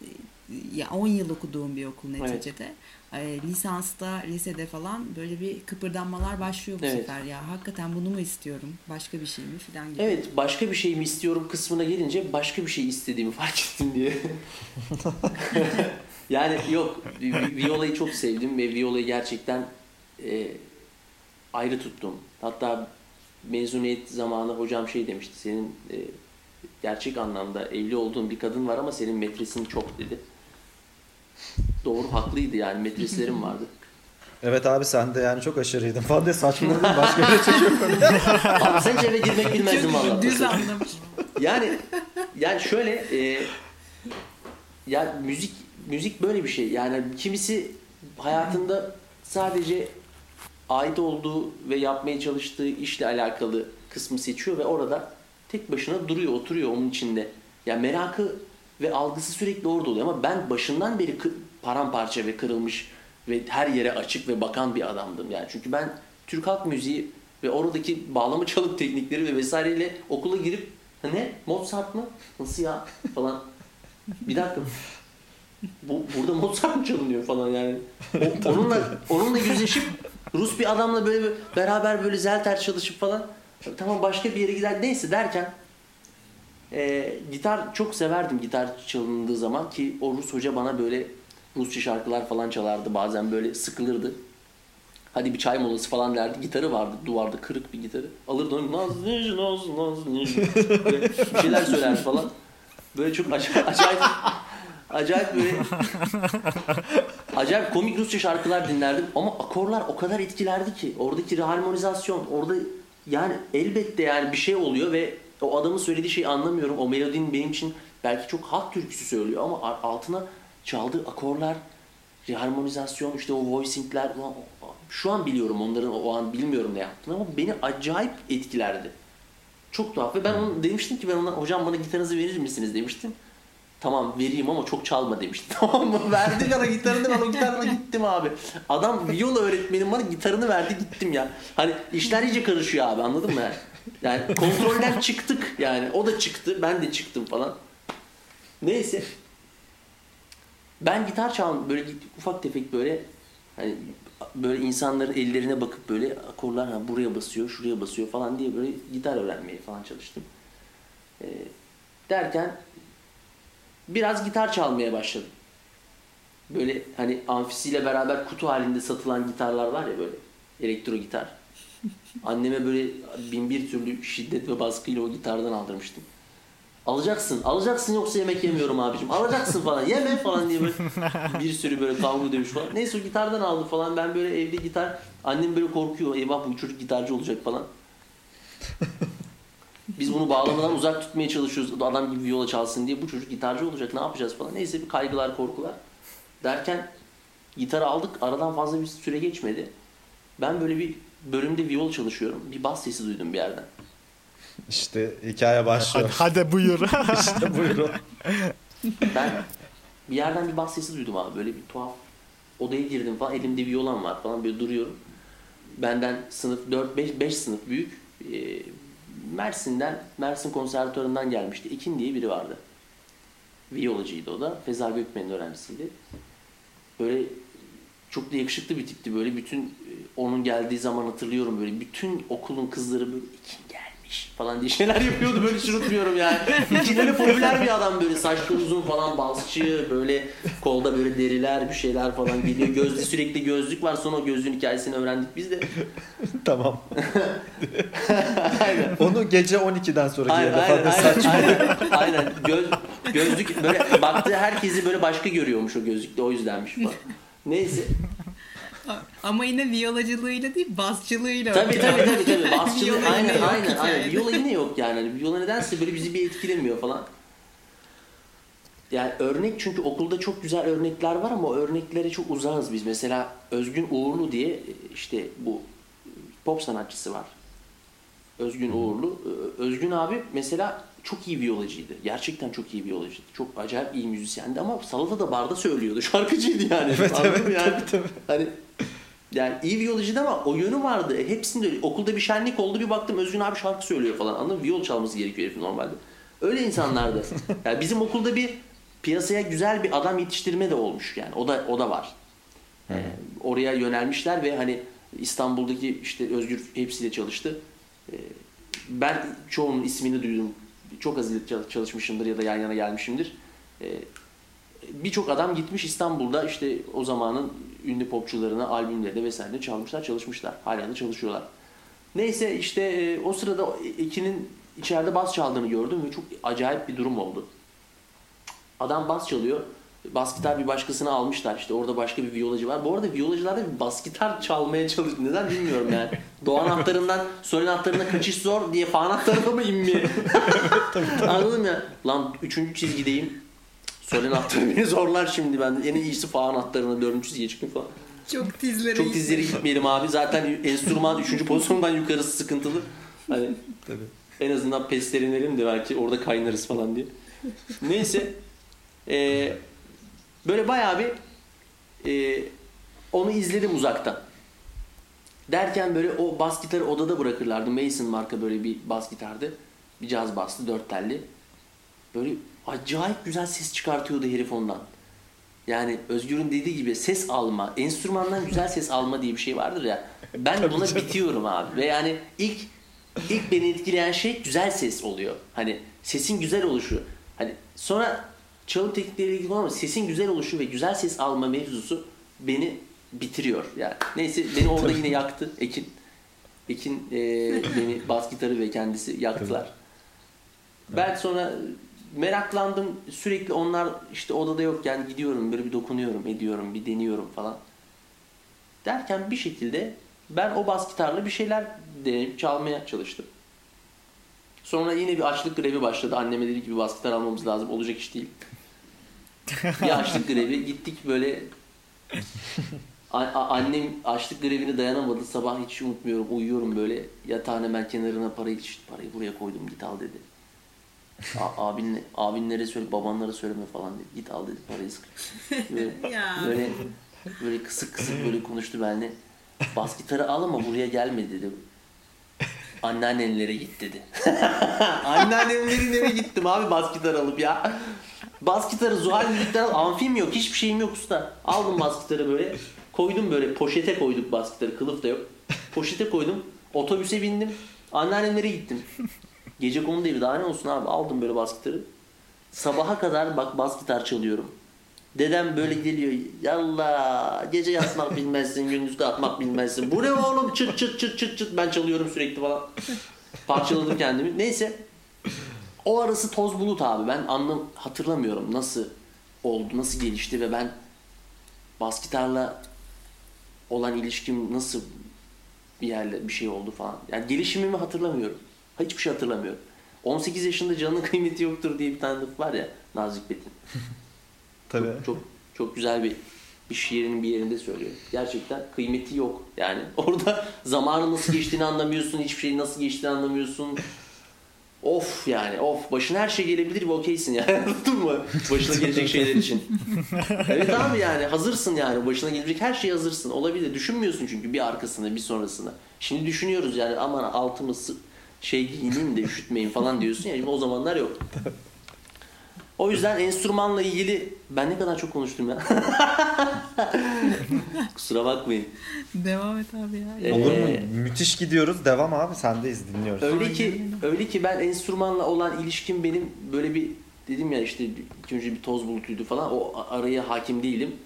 ya 10 yıl okuduğum bir okul neticede. Evet e, lisansta, lisede falan böyle bir kıpırdanmalar başlıyor bu evet. sefer ya. Hakikaten bunu mu istiyorum? Başka bir şey mi falan gibi.
Evet, başka bir şey mi istiyorum kısmına gelince başka bir şey istediğimi fark ettim diye. yani yok, Viola'yı çok sevdim ve Viola'yı gerçekten e, ayrı tuttum. Hatta mezuniyet zamanı hocam şey demişti. Senin e, gerçek anlamda evli olduğun bir kadın var ama senin metresin çok dedi. Doğru haklıydı yani metreslerim vardı.
Evet abi sen de yani çok aşırıydın falan diye saçmaladın başka yere çekiyor
Abi sen hiç eve girmek bilmezdin valla.
Düz anlamış.
Yani yani şöyle e, ya müzik müzik böyle bir şey. Yani kimisi hayatında sadece ait olduğu ve yapmaya çalıştığı işle alakalı kısmı seçiyor ve orada tek başına duruyor, oturuyor onun içinde. Ya merakı ve algısı sürekli orada oluyor ama ben başından beri paramparça ve kırılmış ve her yere açık ve bakan bir adamdım yani. Çünkü ben Türk halk müziği ve oradaki bağlama çalık teknikleri ve vesaireyle okula girip ne Mozart mı? Nasıl ya falan. Bir dakika. Bu, burada Mozart mı çalınıyor falan yani. O, onunla onunla yüzleşip Rus bir adamla böyle beraber böyle zelter çalışıp falan tamam başka bir yere gider neyse derken e, gitar çok severdim gitar çalındığı zaman ki o Rus hoca bana böyle Rusça şarkılar falan çalardı. Bazen böyle sıkılırdı. Hadi bir çay molası falan derdi. Gitarı vardı duvarda kırık bir gitarı. Alırdı onu naz nij naz naz nij. bir şeyler söylerdi falan. Böyle çok acayip acayip, acayip böyle acayip komik Rusça şarkılar dinlerdim. Ama akorlar o kadar etkilerdi ki. Oradaki reharmonizasyon orada yani elbette yani bir şey oluyor ve o adamın söylediği şeyi anlamıyorum. O melodinin benim için belki çok halk türküsü söylüyor ama altına çaldığı akorlar, harmonizasyon, işte o voicingler şu an biliyorum onların o an bilmiyorum ne yaptığını ama beni acayip etkilerdi. Çok tuhaf ve ben onu demiştim ki ben ona hocam bana gitarınızı verir misiniz demiştim. Tamam vereyim ama çok çalma demişti. Tamam mı? Verdi bana gitarını ben o gitarla gittim abi. Adam viola öğretmenim bana gitarını verdi gittim ya. Hani işler iyice karışıyor abi anladın mı? Yani kontrolden çıktık yani. O da çıktı ben de çıktım falan. Neyse ben gitar çal böyle ufak tefek böyle hani böyle insanların ellerine bakıp böyle akorlar ha, buraya basıyor, şuraya basıyor falan diye böyle gitar öğrenmeye falan çalıştım. E, derken biraz gitar çalmaya başladım. Böyle hani amfisiyle beraber kutu halinde satılan gitarlar var ya böyle elektro gitar. Anneme böyle bin bir türlü şiddet ve baskıyla o gitardan aldırmıştım. Alacaksın, alacaksın yoksa yemek yemiyorum abicim. Alacaksın falan, yeme falan diye böyle bir sürü böyle kavga dövüş falan. Neyse o gitardan aldı falan. Ben böyle evde gitar, annem böyle korkuyor. Eyvah bu çocuk gitarcı olacak falan. Biz bunu bağlamadan uzak tutmaya çalışıyoruz. Adam gibi viola çalsın diye. Bu çocuk gitarcı olacak ne yapacağız falan. Neyse bir kaygılar, korkular. Derken gitarı aldık. Aradan fazla bir süre geçmedi. Ben böyle bir bölümde viyol çalışıyorum. Bir bas sesi duydum bir yerden.
İşte hikaye
Hadi,
başlıyor.
hadi buyur.
işte buyurun.
Ben bir yerden bir bas sesi duydum abi. Böyle bir tuhaf. Odaya girdim falan. Elimde viyolam var falan. Böyle duruyorum. Benden sınıf 4-5 5 sınıf büyük. Mersin'den, Mersin konservatuarından gelmişti. Ekin diye biri vardı. Viyolacıydı o da. Feza Gökmen'in öğrencisiydi. Böyle çok da yakışıklı bir tipti. Böyle bütün e, onun geldiği zaman hatırlıyorum böyle bütün okulun kızları böyle Ekin falan diye şeyler yapıyordu böyle sırıtmıyorum yani. Ekin öyle popüler bir adam böyle saçlı uzun falan basçı böyle kolda böyle deriler bir şeyler falan geliyor. Gözlü sürekli gözlük var sonra o gözlüğün hikayesini öğrendik biz de.
tamam. Onu gece 12'den sonra
Aynen, aynen, aynen, aynen, aynen. Göz, gözlük böyle baktığı herkesi böyle başka görüyormuş o gözlükte o yüzdenmiş falan. Neyse.
Ama yine viyolacılığıyla değil basçılığıyla.
Tabii tabii tabii tabii. Basçılığı aynen aynen aynen.
hikayede.
Viola yine yok yani. Hani Viola nedense böyle bizi bir etkilemiyor falan. Yani örnek çünkü okulda çok güzel örnekler var ama o örneklere çok uzağız biz. Mesela Özgün Uğurlu diye işte bu pop sanatçısı var. Özgün Uğurlu. Özgün abi mesela çok iyi viyolacıydı. Gerçekten çok iyi viyolacıydı. Çok acayip iyi müzisyendi ama salatada barda söylüyordu. Şarkıcıydı yani.
Evet,
Anladın
evet,
yani?
tabii, tabii.
Hani yani iyi viyolacıydı ama o yönü vardı. Hepsinde öyle. Okulda bir şenlik oldu bir baktım Özgün abi şarkı söylüyor falan. Anladın mı? Viyol çalması gerekiyor herifin normalde. Öyle insanlardı. yani bizim okulda bir piyasaya güzel bir adam yetiştirme de olmuş yani. O da o da var. Ee, oraya yönelmişler ve hani İstanbul'daki işte Özgür hepsiyle çalıştı. Ee, ben çoğunun ismini duydum. Çok az çalışmışımdır ya da yan yana gelmişimdir. Ee, birçok adam gitmiş İstanbul'da işte o zamanın ünlü popçularına albümlerine vesaire çalmışlar, çalışmışlar. Hala da çalışıyorlar. Neyse işte e, o sırada Ekin'in içeride bas çaldığını gördüm ve çok acayip bir durum oldu. Adam bas çalıyor. Bas gitar bir başkasını almışlar. İşte orada başka bir viyolacı var. Bu arada viyolacılar da bir bas gitar çalmaya çalışıyor. Neden bilmiyorum yani. Do anahtarından sol anahtarına kaçış zor diye fa anahtarına mı inmiyor? Anladın mı ya? Lan üçüncü çizgideyim. Sol anahtarı beni zorlar şimdi ben. En iyisi fa anahtarına dördüncü çizgiye çıkayım falan.
Çok dizlere
Çok dizleri gitmeyelim abi. Zaten enstrüman üçüncü pozisyondan yukarısı sıkıntılı. Hani
Tabii.
en azından pestlerinelim de belki orada kaynarız falan diye. Neyse. Ee, böyle bayağı bir e, onu izledim uzaktan. Derken böyle o bas gitarı odada bırakırlardı. Mason marka böyle bir bas gitardı. Bir caz bastı dört telli. Böyle acayip güzel ses çıkartıyordu herif ondan. Yani Özgür'ün dediği gibi ses alma, enstrümandan güzel ses alma diye bir şey vardır ya. Ben buna bitiyorum abi. Ve yani ilk ilk beni etkileyen şey güzel ses oluyor. Hani sesin güzel oluşu. Hani sonra çalım teknikleriyle ilgili ama sesin güzel oluşu ve güzel ses alma mevzusu beni bitiriyor. Yani neyse beni orada yine yaktı Ekin. Ekin e, beni bas gitarı ve kendisi yaktılar. Ben sonra meraklandım. Sürekli onlar işte odada yokken gidiyorum böyle bir dokunuyorum, ediyorum, bir deniyorum falan. Derken bir şekilde ben o bas gitarla bir şeyler deneyip çalmaya çalıştım. Sonra yine bir açlık grevi başladı. Anneme dedi ki bir bas gitar almamız lazım. Olacak iş değil. bir açlık grevi. Gittik böyle annem açlık grevini dayanamadı. Sabah hiç unutmuyorum. Uyuyorum böyle. Yatağın hemen kenarına parayı, "Şşt, parayı buraya koydum git al dedi. A- abinle, abinlere söyle, babanlara söyleme falan dedi. Git al dedi parayı sık. Böyle, böyle, böyle kısık kısık böyle konuştu benimle. Bas gitarı al ama buraya gelme dedi. Anneannenlere git dedi. Anneannemlerin eve gittim abi bas gitar alıp ya. Bas gitarı Zuhal müzikten al. Amfim yok. Hiçbir şeyim yok usta. Aldım bas gitarı böyle. Koydum böyle. Poşete koyduk bas gitarı. Kılıf da yok. Poşete koydum. Otobüse bindim. Anneannemlere gittim. Gece konu evi daha ne olsun abi. Aldım böyle bas gitarı. Sabaha kadar bak bas gitar çalıyorum. Dedem böyle geliyor. Yallah gece yatmak bilmezsin, gündüz kalkmak bilmezsin. Bu ne oğlum çıt çıt çıt çıt çıt. Ben çalıyorum sürekli falan. Parçaladım kendimi. Neyse. O arası toz bulut abi. Ben anlam hatırlamıyorum nasıl oldu, nasıl gelişti ve ben bas gitarla olan ilişkim nasıl bir yerle bir şey oldu falan. Yani gelişimimi hatırlamıyorum. Hiçbir şey hatırlamıyorum. 18 yaşında canın kıymeti yoktur diye bir tane laf var ya Nazik Betin.
Tabii.
Çok, çok çok güzel bir bir şiirinin bir yerinde söylüyor. Gerçekten kıymeti yok. Yani orada zamanın nasıl geçtiğini anlamıyorsun, hiçbir şeyin nasıl geçtiğini anlamıyorsun. Of yani of başına her şey gelebilir ve okeysin yani anladın mı? Başına gelecek şeyler için. evet abi yani hazırsın yani başına gelecek her şeye hazırsın. Olabilir düşünmüyorsun çünkü bir arkasını bir sonrasını. Şimdi düşünüyoruz yani aman altımı şey giyineyim de üşütmeyin falan diyorsun ya şimdi o zamanlar yok. O yüzden enstrümanla ilgili ben ne kadar çok konuştum ya. Kusura bakmayın.
Devam et abi ya.
Evet.
Olur mu?
Ee,
Müthiş gidiyoruz. Devam abi. Sendeyiz dinliyoruz.
Öyle ki
öyle.
ki ben enstrümanla olan ilişkim benim böyle bir dedim ya işte ilk önce bir toz bulutuydu falan o araya hakim değilim.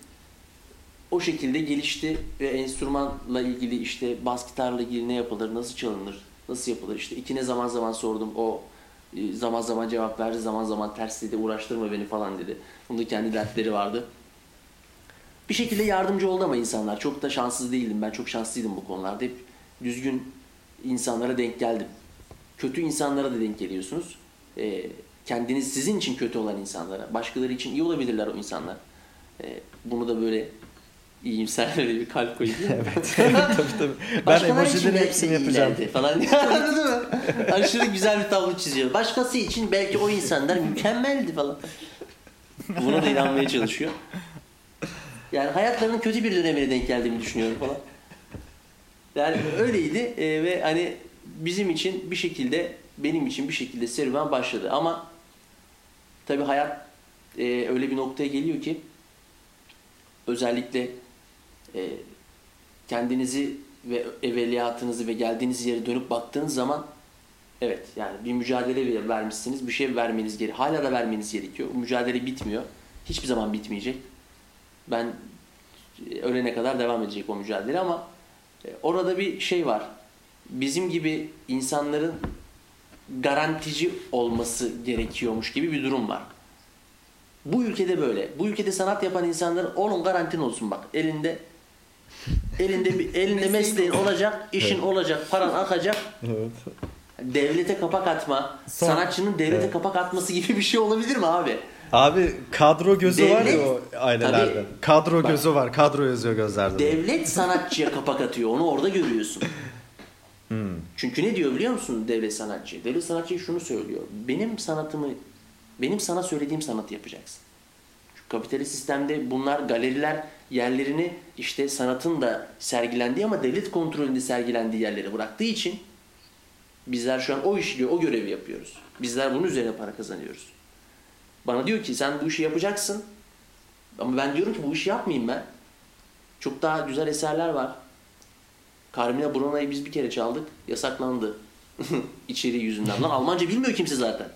O şekilde gelişti ve enstrümanla ilgili işte bas gitarla ilgili ne yapılır, nasıl çalınır, nasıl yapılır işte ikine zaman zaman sordum o zaman zaman cevap verdi zaman zaman ters dedi uğraştırma beni falan dedi. Onun da kendi dertleri vardı. Bir şekilde yardımcı oldu ama insanlar. Çok da şanssız değildim. Ben çok şanslıydım bu konularda. Hep düzgün insanlara denk geldim. Kötü insanlara da denk geliyorsunuz. Ee, kendiniz sizin için kötü olan insanlara. Başkaları için iyi olabilirler o insanlar. Ee, bunu da böyle iyimser bir kalp koyayım. mi?
tabii tabii. Ben emojileri hepsini yapacağım.
falan. Anladın mı? Aşırı güzel bir tablo çiziyor. Başkası için belki o insanlar mükemmeldi falan. Buna da inanmaya çalışıyor. Yani hayatlarının kötü bir dönemine denk geldiğimi düşünüyorum falan. Yani öyleydi e, ve hani bizim için bir şekilde benim için bir şekilde serüven başladı ama tabi hayat e, öyle bir noktaya geliyor ki özellikle e, kendinizi ve evveliyatınızı ve geldiğiniz yere dönüp baktığınız zaman evet yani bir mücadele vermişsiniz bir şey vermeniz gerekiyor. Hala da vermeniz gerekiyor. O mücadele bitmiyor. Hiçbir zaman bitmeyecek. Ben e, ölene kadar devam edecek o mücadele ama e, orada bir şey var. Bizim gibi insanların garantici olması gerekiyormuş gibi bir durum var. Bu ülkede böyle. Bu ülkede sanat yapan insanların onun garantin olsun bak. Elinde elinde bir elinde
Mesleğin
olacak, işin
Evet.
olacak, paran akacak.
Evet.
Devlete kapak atma,
Son-
sanatçının devlete
Evet.
kapak atması gibi bir şey olabilir mi abi?
Abi kadro gözü var ya
Devlet-
o ailelerde.
Tabii.
Kadro
Bak.
gözü var. Kadro yazıyor gözlerde.
Devlet sanatçıya kapak atıyor. Onu orada görüyorsun.
Hmm.
Çünkü ne diyor biliyor musun devlet sanatçı? Devlet sanatçı şunu söylüyor. Benim sanatımı, benim sana söylediğim sanatı yapacaksın. Kapitalist sistemde bunlar galeriler yerlerini işte sanatın da sergilendiği ama devlet kontrolünde sergilendiği yerlere bıraktığı için bizler şu an o işi, o görevi yapıyoruz. Bizler bunun üzerine para kazanıyoruz. Bana diyor ki sen bu işi yapacaksın. Ama ben diyorum ki bu işi yapmayayım ben. Çok daha güzel eserler var. Carmina Burano'yu biz bir kere çaldık. Yasaklandı. İçeriği yüzünden. Lan Almanca bilmiyor kimse zaten.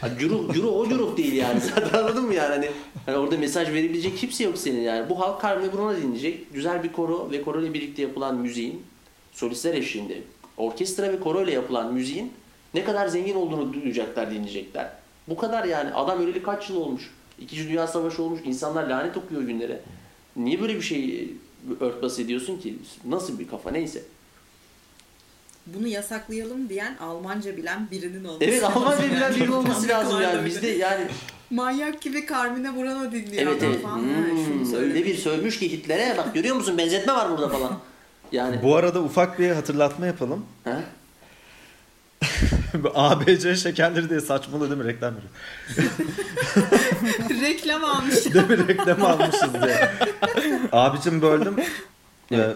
Ha, Curu, curu o curu değil yani zaten anladın mı yani? Hani, hani orada mesaj verebilecek kimse yok senin yani. Bu halk Carmina Burana dinleyecek. Güzel bir koro ve koro ile birlikte yapılan müziğin solistler eşliğinde orkestra ve koro ile yapılan müziğin ne kadar zengin olduğunu duyacaklar, dinleyecekler. Bu kadar yani. Adam öleli kaç yıl olmuş? İkinci Dünya Savaşı olmuş. İnsanlar lanet okuyor günlere. Niye böyle bir şey örtbas ediyorsun ki? Nasıl bir kafa neyse.
Bunu yasaklayalım diyen Almanca bilen birinin olması
Evet
lazım
Almanca
yani.
bilen biri olması lazım yani. Bizde yani
Manyak gibi Carmina Burana dinliyor
evet
adam
evet.
falan.
Hmm,
şunu
öyle
söyle.
bir sövmüş ki Hitler'e bak görüyor musun benzetme var burada falan. Yani
Bu arada ufak bir hatırlatma yapalım.
ha?
ABC şekerleri diye saçmalı değil mi reklam veriyor.
Reklam almış.
Değil mi reklam almışız diye. Abicim böldüm. Ee,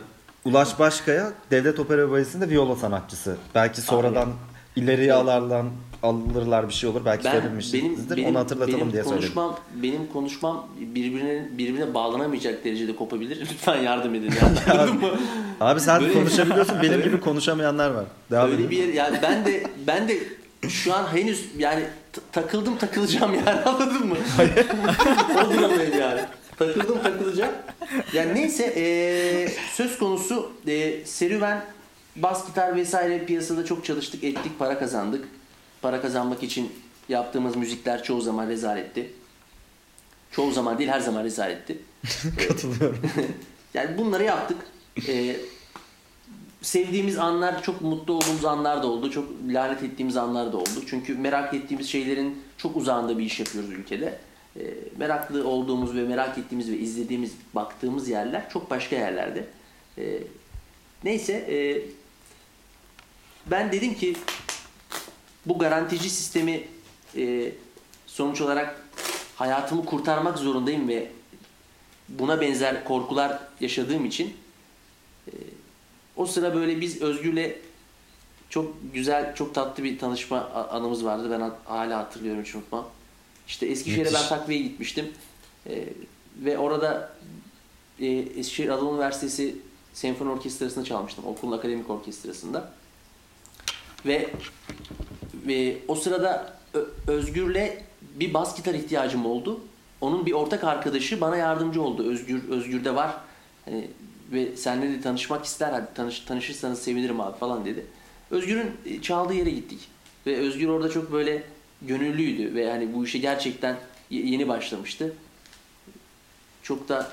Ulaş Başkaya Devlet Opera Balesi'nde viola sanatçısı. Belki sonradan ileriye
Evet.
alırlar, alırlar bir şey olur. Belki
Ben
söylemişizdir.
benim
Onu hatırlatalım
benim
diye söyledim.
konuşmam benim konuşmam birbirine birbirine bağlanamayacak derecede kopabilir. Lütfen yardım edin yani. Mı?
Abi sen
Böyle-
konuşabiliyorsun. Benim gibi konuşamayanlar var. Devam
Öyle
edin.
bir yer yani ben de ben de şu an henüz yani takıldım takılacağım yani anladın mı? o durumdayım yani. Takıldım takılacağım. Yani neyse eee, söz konusu eee, serüven bas gitar vesaire piyasada çok çalıştık ettik para kazandık. Para kazanmak için yaptığımız müzikler çoğu zaman rezaletti. Çoğu zaman değil her zaman rezaletti.
Katılıyorum.
Yani bunları yaptık. Ee, sevdiğimiz anlar, çok mutlu olduğumuz anlar da oldu. Çok lanet ettiğimiz anlar da oldu. Çünkü merak ettiğimiz şeylerin çok uzağında bir iş yapıyoruz ülkede. E, meraklı olduğumuz ve merak ettiğimiz ve izlediğimiz, baktığımız yerler çok başka yerlerde. E, neyse e, ben dedim ki bu garantici sistemi sonuç olarak hayatımı kurtarmak zorundayım ve buna benzer korkular yaşadığım için o sıra böyle biz Özgür'le çok güzel, çok tatlı bir tanışma anımız vardı. Ben ha- hala hatırlıyorum hiç unutmam. İşte Eskişehir'e ben takviye gitmiştim. E, ve orada e, Eskişehir Anadolu Üniversitesi Senfoni Orkestrası'nda çalmıştım. Okulun akademik orkestrasında. Ve ve o sırada Özgür'le bir bas gitar ihtiyacım oldu. Onun bir ortak arkadaşı bana yardımcı oldu. Özgür Özgür'de var. Hani ve seninle de tanışmak ister. Hadi tanış, tanışırsanız sevinirim abi falan dedi. Özgür'ün e, çaldığı yere gittik. Ve Özgür orada çok böyle gönüllüydü ve hani bu işe gerçekten ye- yeni başlamıştı. Çok da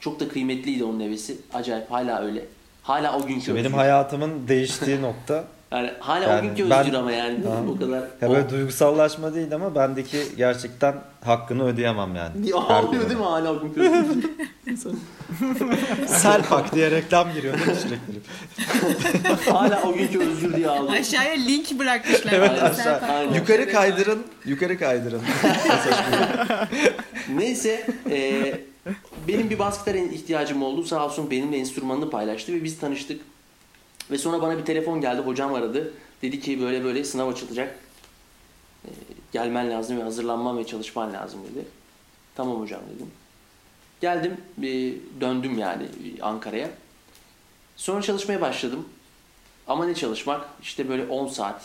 çok da kıymetliydi onun hevesi. Acayip hala öyle. Hala o günkü
benim hayatımın değiştiği nokta
Yani hala o
Yani
günkü
ben-
Özgür ama yani
Ha.
o kadar.
ya
o-
böyle duygusallaşma değil ama bendeki gerçekten hakkını ödeyemem yani.
Niye ağlıyor değil mi hala o günkü Özgür?
Selpak diye reklam giriyor değil mi sürekli?
hala o günkü Özgür diye ağlıyor.
Aşağıya link bırakmışlar.
Evet aşağı.
Serpak
Aynen.
Yukarı kaydırın, yukarı kaydırın.
Neyse e, benim bir bas gitara ihtiyacım oldu. Sağ olsun benimle enstrümanını paylaştı ve biz tanıştık. Ve sonra bana bir telefon geldi. Hocam aradı. Dedi ki böyle böyle sınav açılacak. E, gelmen lazım ve hazırlanman ve çalışman lazım dedi. Tamam hocam dedim. Geldim, e, döndüm yani Ankara'ya. Sonra çalışmaya başladım. Ama ne çalışmak? İşte böyle 10 saat,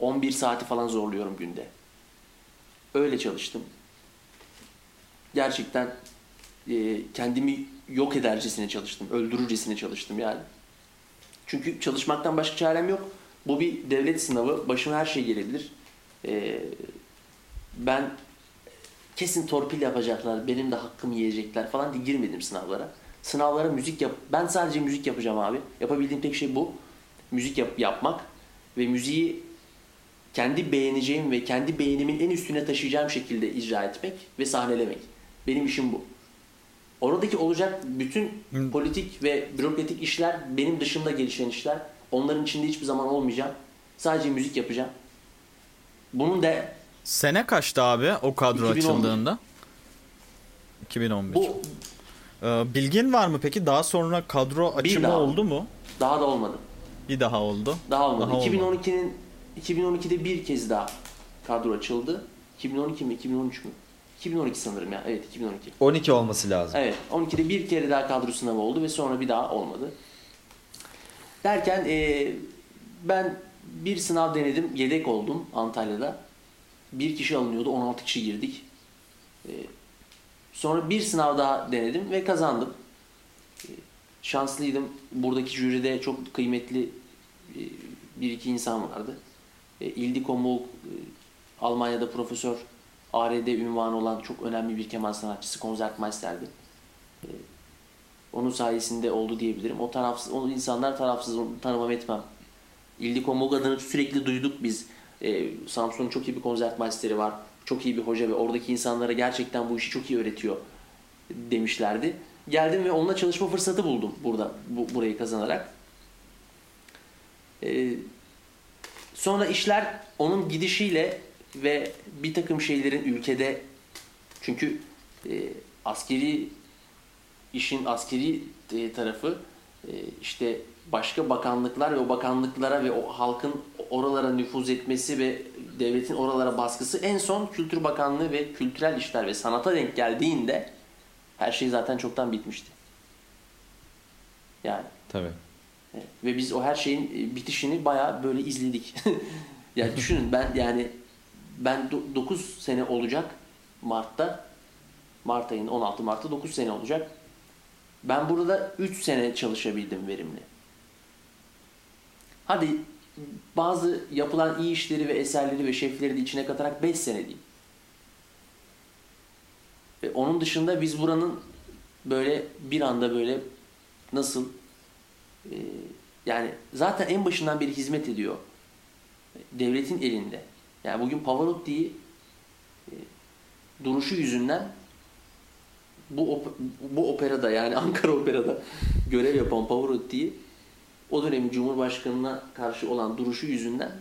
11 saati falan zorluyorum günde. Öyle çalıştım. Gerçekten e, kendimi yok edercesine çalıştım, öldürürcesine çalıştım yani. Çünkü çalışmaktan başka çarem yok. Bu bir devlet sınavı, başıma her şey gelebilir. E, ben kesin torpil yapacaklar, benim de hakkımı yiyecekler falan diye girmedim sınavlara. Sınavlara müzik yap. Ben sadece müzik yapacağım abi. Yapabildiğim tek şey bu. Müzik yap- yapmak ve müziği kendi beğeneceğim ve kendi beğenimin en üstüne taşıyacağım şekilde icra etmek ve sahnelemek. Benim işim bu. Oradaki olacak bütün
Hı.
politik ve bürokratik işler benim dışımda gelişen işler. Onların içinde hiçbir zaman olmayacağım. Sadece müzik yapacağım. Bunun da
Sene kaçtı abi o kadro
2011.
açıldığında? 2011.
bu
Ee, bilgin var mı peki? Daha sonra kadro açımı
daha.
oldu mu?
daha da olmadı.
Bir daha oldu.
Daha olmadı.
Daha olmadı.
2012'nin 2012'de bir kez daha kadro açıldı. 2012 mi 2013 mü? 2012 sanırım ya. Evet 2012.
12 olması lazım.
Evet 12'de bir kere daha kadro sınavı oldu ve sonra bir daha olmadı. Derken e, ben bir sınav denedim. Yedek oldum Antalya'da. Bir kişi alınıyordu. 16 kişi girdik. E, sonra bir sınav daha denedim ve kazandım. E, şanslıydım. Buradaki jüride çok kıymetli e, bir iki insan vardı. E, Ildiko Mulk, e, Almanya'da profesör ARD ünvanı olan çok önemli bir keman sanatçısı Konzertmeister'di. E, onun sayesinde oldu diyebilirim. O tarafsız, o insanlar tarafsız tanımam etmem. Ildiko Mulk adını sürekli duyduk biz. E, Samsun'un çok iyi bir konsertmeisteri var. Çok iyi bir hoca ve oradaki insanlara gerçekten bu işi çok iyi öğretiyor demişlerdi. Geldim ve onunla çalışma fırsatı buldum burada bu, burayı kazanarak. Ee, sonra işler onun gidişiyle ve bir takım şeylerin ülkede çünkü e, askeri işin askeri e, tarafı e, işte başka bakanlıklar ve o bakanlıklara ve o halkın oralara nüfuz etmesi ve devletin oralara baskısı en son Kültür Bakanlığı ve Kültürel İşler ve Sanata denk geldiğinde her şey zaten çoktan bitmişti. Yani
Tabii.
Ve biz o her şeyin e, bitişini bayağı böyle izledik. yani düşünün ben yani ben 9 sene olacak Mart'ta Mart ayının 16 Mart'ta 9 sene olacak. Ben burada 3 sene çalışabildim verimli. Hadi bazı yapılan iyi işleri ve eserleri ve şefleri de içine katarak 5 sene diyeyim. Ve onun dışında biz buranın böyle bir anda böyle nasıl e, yani zaten en başından beri hizmet ediyor. Devletin elinde. Yani bugün Pavarotti'yi e, duruşu yüzünden bu op- bu operada yani Ankara Opera'da görev yapan Pavarotti'yi o dönemin Cumhurbaşkanı'na karşı olan duruşu yüzünden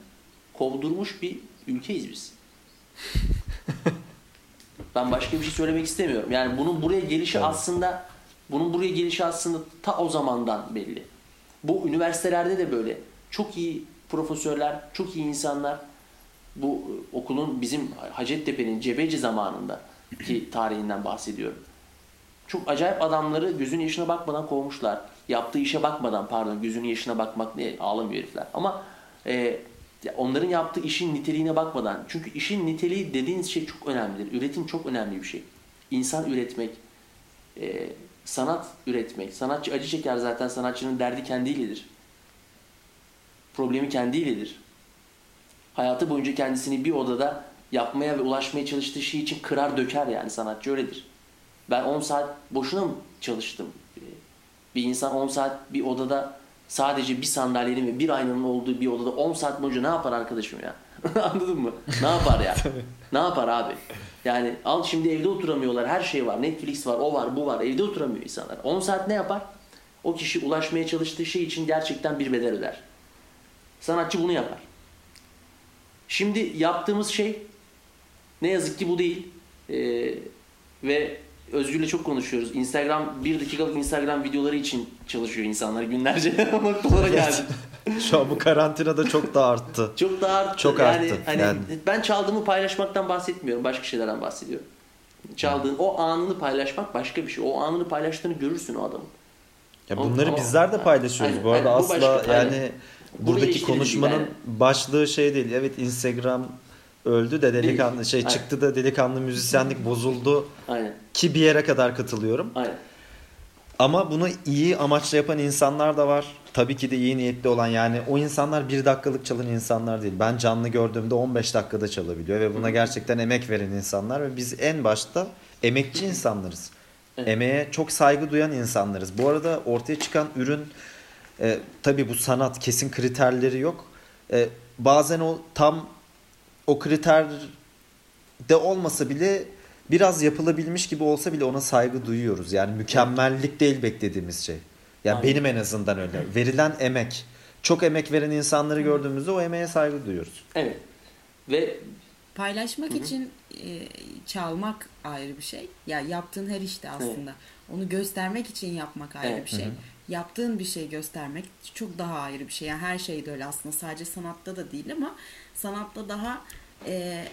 kovdurmuş bir ülkeyiz biz. ben başka bir şey söylemek istemiyorum. Yani bunun buraya gelişi aslında bunun buraya gelişi aslında ta o zamandan belli. Bu üniversitelerde de böyle. Çok iyi profesörler, çok iyi insanlar bu e, okulun bizim Hacettepe'nin Cebeci zamanında ki tarihinden bahsediyorum. Çok acayip adamları gözünün yaşına bakmadan kovmuşlar. Yaptığı işe bakmadan pardon gözünün yaşına bakmak ne ağlamıyor herifler. Ama e, onların yaptığı işin niteliğine bakmadan çünkü işin niteliği dediğiniz şey çok önemlidir. Üretim çok önemli bir şey. İnsan üretmek, e, sanat üretmek. Sanatçı acı çeker zaten sanatçının derdi kendiyledir. Problemi kendiyledir. Hayatı boyunca kendisini bir odada yapmaya ve ulaşmaya çalıştığı şey için kırar döker yani sanatçı öyledir. Ben 10 saat boşuna mı çalıştım? Bir insan 10 saat bir odada sadece bir sandalyenin ve bir aynanın olduğu bir odada 10 saat boyunca ne yapar arkadaşım ya? Anladın mı? Ne yapar ya? ne yapar abi? Yani al şimdi evde oturamıyorlar. Her şey var. Netflix var, o var, bu var. Evde oturamıyor insanlar. 10 saat ne yapar? O kişi ulaşmaya çalıştığı şey için gerçekten bir bedel öder. Sanatçı bunu yapar. Şimdi yaptığımız şey ne yazık ki bu değil. Ee, ve Özgür'le çok konuşuyoruz. Instagram, bir dakikalık Instagram videoları için çalışıyor insanlar günlerce. Noktalara geldi.
Şu an bu karantinada çok da arttı.
Çok da arttı.
Çok
yani,
arttı.
Hani
Yani-
Ben çaldığımı paylaşmaktan bahsetmiyorum. Başka şeylerden bahsediyorum. Çaldığın o anını paylaşmak başka bir şey. O anını paylaştığını görürsün o adamın.
Ya bunları
ama-
bizler de paylaşıyoruz.
Aynen,
bu arada
aynen. Bu
asla
başka-
yani
aynen.
Buradaki konuşmanın
değil,
başlığı şey değil. Evet Instagram öldü de delikanlı şey
Aynen.
çıktı da delikanlı müzisyenlik bozuldu
Aynen.
ki bir yere kadar katılıyorum.
Aynen.
Ama bunu iyi amaçla yapan insanlar da var. Tabii ki de iyi niyetli olan yani o insanlar bir dakikalık çalan insanlar değil. Ben canlı gördüğümde 15 dakikada çalabiliyor ve buna gerçekten emek veren insanlar ve biz en başta emekçi insanlarız.
Evet.
Emeğe çok saygı duyan insanlarız. Bu arada ortaya çıkan ürün e, tabii bu sanat kesin kriterleri yok. E, bazen o tam o kriter de olmasa bile biraz yapılabilmiş gibi olsa bile ona saygı duyuyoruz. Yani mükemmellik değil beklediğimiz şey. Yani
Aynen.
benim en azından öyle. Verilen emek. Çok emek veren insanları gördüğümüzde o emeğe saygı duyuyoruz.
Evet. Ve
Paylaşmak için e, çalmak ayrı bir şey. Ya yaptığın her işte aslında. Onu göstermek için yapmak ayrı
Evet.
bir şey. Yaptığın bir şey göstermek çok daha ayrı bir şey. Yani her şeyde öyle aslında. Sadece sanatta da değil ama sanatta daha e,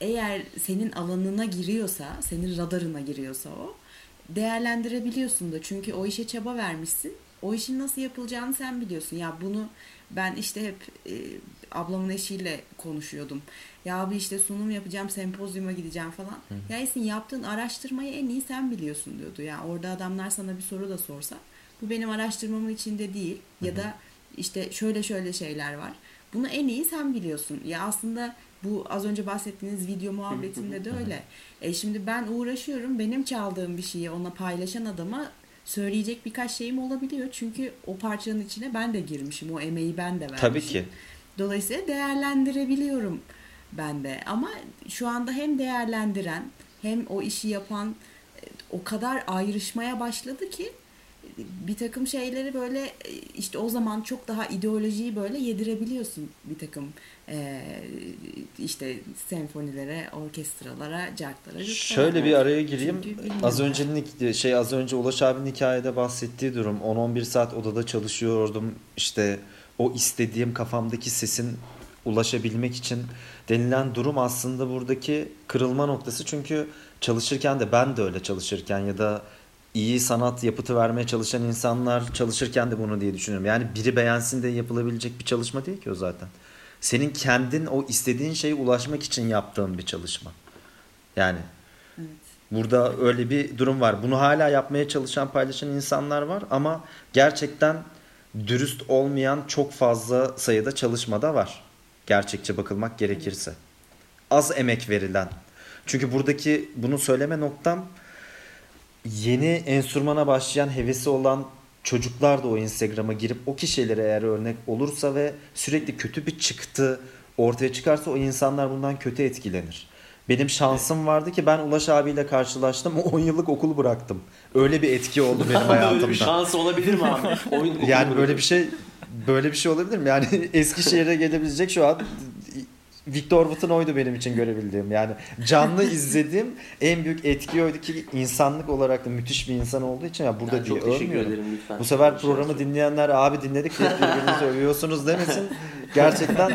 eğer senin alanına giriyorsa, senin radarına giriyorsa o değerlendirebiliyorsun da. Çünkü o işe çaba vermişsin. O işin nasıl yapılacağını sen biliyorsun. Ya bunu ben işte hep e, ablamın eşiyle konuşuyordum. Ya abi işte sunum yapacağım, sempozyuma gideceğim falan. Ya Esin yaptığın araştırmayı en iyi sen biliyorsun diyordu. Ya orada adamlar sana bir soru da sorsa bu benim araştırmamın içinde değil ya da işte şöyle şöyle şeyler var. Bunu en iyi sen biliyorsun. Ya aslında bu az önce bahsettiğiniz video muhabbetinde de öyle. E şimdi ben uğraşıyorum. Benim çaldığım bir şeyi ona paylaşan adama söyleyecek birkaç şeyim olabiliyor. Çünkü o parçanın içine ben de girmişim. O emeği ben de vermişim.
Tabii ki.
Dolayısıyla değerlendirebiliyorum ben de. Ama şu anda hem değerlendiren hem o işi yapan e, o kadar ayrışmaya başladı ki bir takım şeyleri böyle e, işte o zaman çok daha ideolojiyi böyle yedirebiliyorsun bir takım e, işte senfonilere, orkestralara, cartlara.
Şöyle bir araya gireyim.
Çünkü.
Az önce şey az önce Ulaş abinin hikayede bahsettiği durum 10-11 saat odada çalışıyordum. İşte o istediğim kafamdaki sesin ulaşabilmek için denilen durum aslında buradaki kırılma noktası. Çünkü çalışırken de ben de öyle çalışırken ya da iyi sanat yapıtı vermeye çalışan insanlar çalışırken de bunu diye düşünüyorum. Yani biri beğensin de yapılabilecek bir çalışma değil ki o zaten. Senin kendin o istediğin şeye ulaşmak için yaptığın bir çalışma. Yani
Evet.
Burada öyle bir durum var. Bunu hala yapmaya çalışan, paylaşan insanlar var ama gerçekten dürüst olmayan çok fazla sayıda çalışmada var. Gerçekçe bakılmak gerekirse. Az emek verilen. Çünkü buradaki bunu söyleme noktam yeni enstrümana başlayan hevesi olan çocuklar da o Instagram'a girip o kişilere eğer örnek olursa ve sürekli kötü bir çıktı ortaya çıkarsa o insanlar bundan kötü etkilenir. Benim şansım vardı ki ben Ulaş abiyle karşılaştım. 10 yıllık okulu bıraktım. Öyle bir etki oldu benim
Böyle bir
hayatımda.
şans olabilir mi abi? Oyun
Yani böyle bir şey böyle bir şey olabilir mi? Yani Eskişehir'e gelebilecek şu an Victor Wood'un oydu benim için görebildiğim. Yani canlı izlediğim en büyük etki oydu ki insanlık olarak da müthiş bir insan olduğu için ya burada
Yani
diye
çok teşekkür
övmüyorum.
ederim lütfen.
Bu sefer programı
yok.
dinleyenler abi dinledik birbirinizi övüyorsunuz demesin. Gerçekten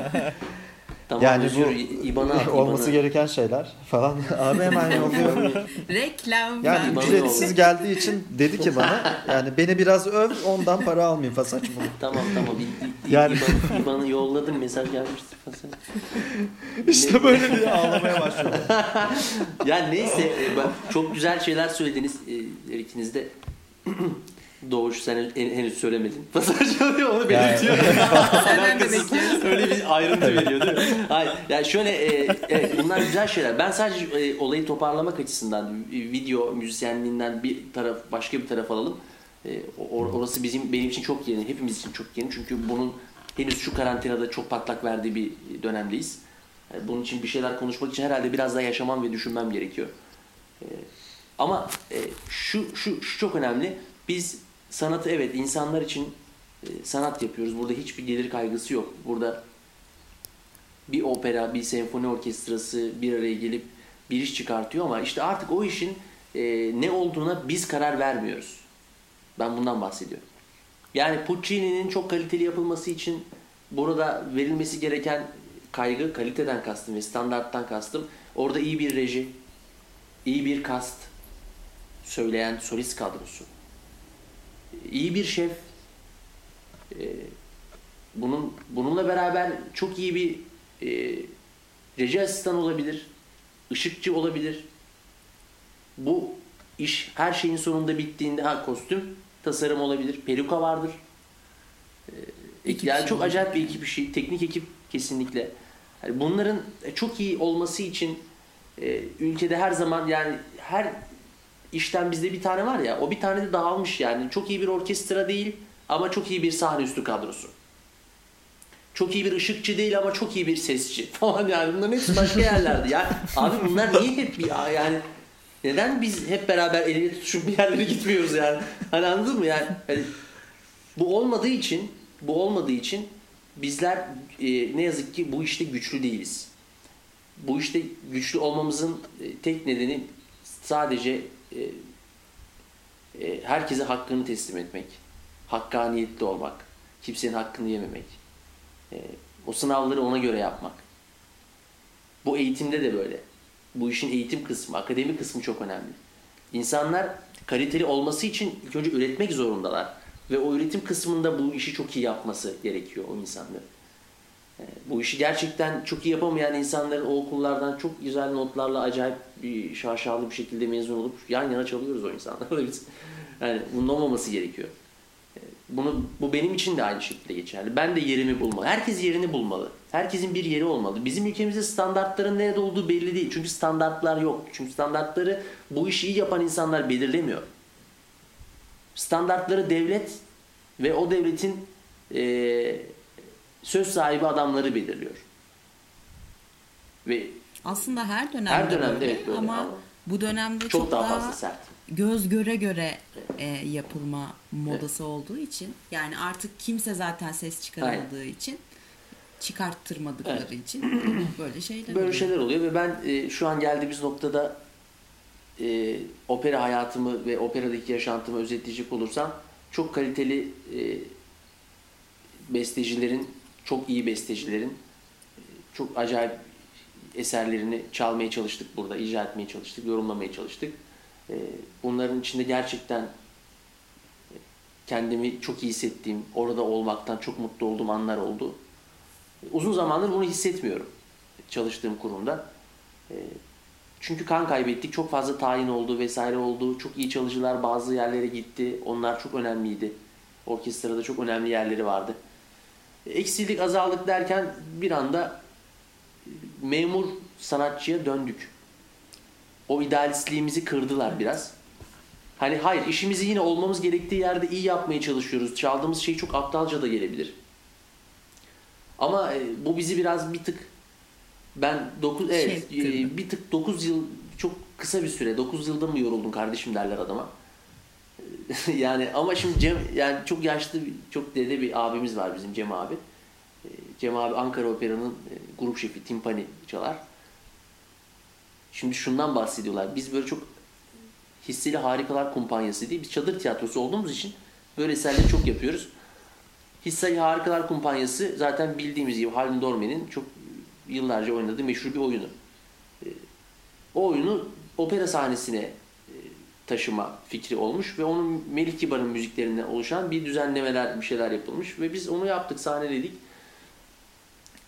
Tamam,
yani
Özgür,
bu
İBAN'a at,
olması
İBAN'a.
gereken şeyler falan. Abi hemen yolluyor.
Reklam.
Yani
İBAN'ı
ücretsiz geldiği için dedi ki bana yani beni biraz öv ondan para almayayım falan saçma.
Tamam tamam. İ-
Yani-
İBAN, İBAN'ı yolladım mesaj gelmişti falan.
İşte böyle diye ağlamaya başladım.
Ya neyse e, çok güzel şeyler söylediniz her ikiniz de. Doğuş sen hen- henüz söylemedin. Pasaj oluyor onu belirtiyor.
Senden de bekliyoruz.
Öyle bir ayrıntı veriyor değil mi? Hayır. Yani şöyle e, evet, bunlar güzel şeyler. Ben sadece e, olayı toparlamak açısından e, video müzisyenliğinden bir taraf başka bir taraf alalım. E, or- orası bizim benim için çok yeni, hepimiz için çok yeni. Çünkü bunun henüz şu karantinada çok patlak verdiği bir dönemdeyiz. Yani bunun için bir şeyler konuşmak için herhalde biraz daha yaşamam ve düşünmem gerekiyor. E, ama e, şu, şu, şu çok önemli. Biz sanatı evet insanlar için e, sanat yapıyoruz. Burada hiçbir gelir kaygısı yok. Burada bir opera, bir senfoni orkestrası bir araya gelip bir iş çıkartıyor ama işte artık o işin e, ne olduğuna biz karar vermiyoruz. Ben bundan bahsediyorum. Yani Puccini'nin çok kaliteli yapılması için burada verilmesi gereken kaygı, kaliteden kastım ve standarttan kastım. Orada iyi bir reji, iyi bir kast, söyleyen solist kadrosu, iyi bir şef, e, bunun bununla beraber çok iyi bir e, reji asistan olabilir, ışıkçı olabilir. Bu iş her şeyin sonunda bittiğinde ha kostüm tasarım olabilir, peruka vardır. E,
Ekip
yani çok acayip bir ekip işi, teknik ekip kesinlikle. Yani bunların çok iyi olması için e, ülkede her zaman yani her işten bizde bir tane var ya o bir tane de dağılmış yani. Çok iyi bir orkestra değil ama çok iyi bir sahne üstü kadrosu. Çok iyi bir ışıkçı değil ama çok iyi bir sesçi falan yani bunların hepsi başka yerlerde. Yani abi bunlar niye hep bir yani neden biz hep beraber el ele tutuşup bir yerlere gitmiyoruz yani? Hani anladın mı yani? Hani bu olmadığı için bu olmadığı için bizler e, ne yazık ki bu işte güçlü değiliz. Bu işte güçlü olmamızın e, tek nedeni sadece e, e, herkese hakkını teslim etmek, hakkaniyetli olmak, kimsenin hakkını yememek, e, o sınavları ona göre yapmak. Bu eğitimde de böyle. Bu işin eğitim kısmı, akademi kısmı çok önemli. İnsanlar kaliteli olması için ilk önce üretmek zorundalar. Ve o üretim kısmında bu işi çok iyi yapması gerekiyor o insanların. Bu işi gerçekten çok iyi yapamayan insanların o okullardan çok güzel notlarla acayip bir şaşalı bir şekilde mezun olup yan yana çalıyoruz o insanlarla biz. Yani bunun olmaması gerekiyor. E, Bunu bu benim için de aynı şekilde geçerli. Ben de yerimi bulmalı. Herkes yerini bulmalı. Herkesin bir yeri olmalı. Bizim ülkemizde standartların nerede olduğu belli değil. Çünkü standartlar yok. Çünkü standartları bu işi iyi yapan insanlar belirlemiyor. Standartları devlet ve o devletin e, söz sahibi adamları belirliyor. Ve
Aslında her dönemde,
Her dönemde
böyle
evet böyle
ama,
ama
bu dönemde
çok,
çok,
daha,
daha,
fazla sert.
göz göre göre e, yapılma modası olduğu için yani artık kimse zaten ses çıkaramadığı için çıkarttırmadıkları için böyle şeyler
Böyle
oluyor.
şeyler oluyor ve ben e, şu an geldiğimiz noktada e, opera hayatımı ve operadaki yaşantımı özetleyecek olursam çok kaliteli e, bestecilerin, çok iyi bestecilerin e, çok acayip eserlerini çalmaya çalıştık burada, icra etmeye çalıştık, yorumlamaya çalıştık. E, bunların içinde gerçekten e, kendimi çok iyi hissettiğim, orada olmaktan çok mutlu olduğum anlar oldu. Uzun zamandır bunu hissetmiyorum çalıştığım kurumda. Çünkü kan kaybettik. Çok fazla tayin oldu vesaire oldu. Çok iyi çalıcılar bazı yerlere gitti. Onlar çok önemliydi. Orkestrada çok önemli yerleri vardı. Eksildik, azaldık derken bir anda memur sanatçıya döndük. O idealistliğimizi kırdılar biraz. Hani hayır işimizi yine olmamız gerektiği yerde iyi yapmaya çalışıyoruz. Çaldığımız şey çok aptalca da gelebilir. Ama e, bu bizi biraz bir tık Ben 9 evet
Şey,
e, bir tık 9 yıl çok kısa bir süre 9 yılda mı yoruldun kardeşim derler adama. yani ama şimdi Cem yani çok yaşlı bir- çok dede bir abimiz var bizim Cem abi. E, Cem abi Ankara Opera'nın e, grup şefi timpani çalar. Şimdi şundan bahsediyorlar. Biz böyle çok hisseli harikalar kumpanyası diye bir çadır tiyatrosu olduğumuz için böyle eserleri çok yapıyoruz. Hisseli Harikalar Kumpanyası zaten bildiğimiz gibi Halim Dorme'nin çok yıllarca oynadığı meşhur bir oyunu. Ee, O oyunu opera sahnesine taşıma fikri olmuş ve onun Melih Kibar'ın müziklerinden oluşan bir düzenlemeler, bir şeyler yapılmış ve biz onu yaptık, sahneledik.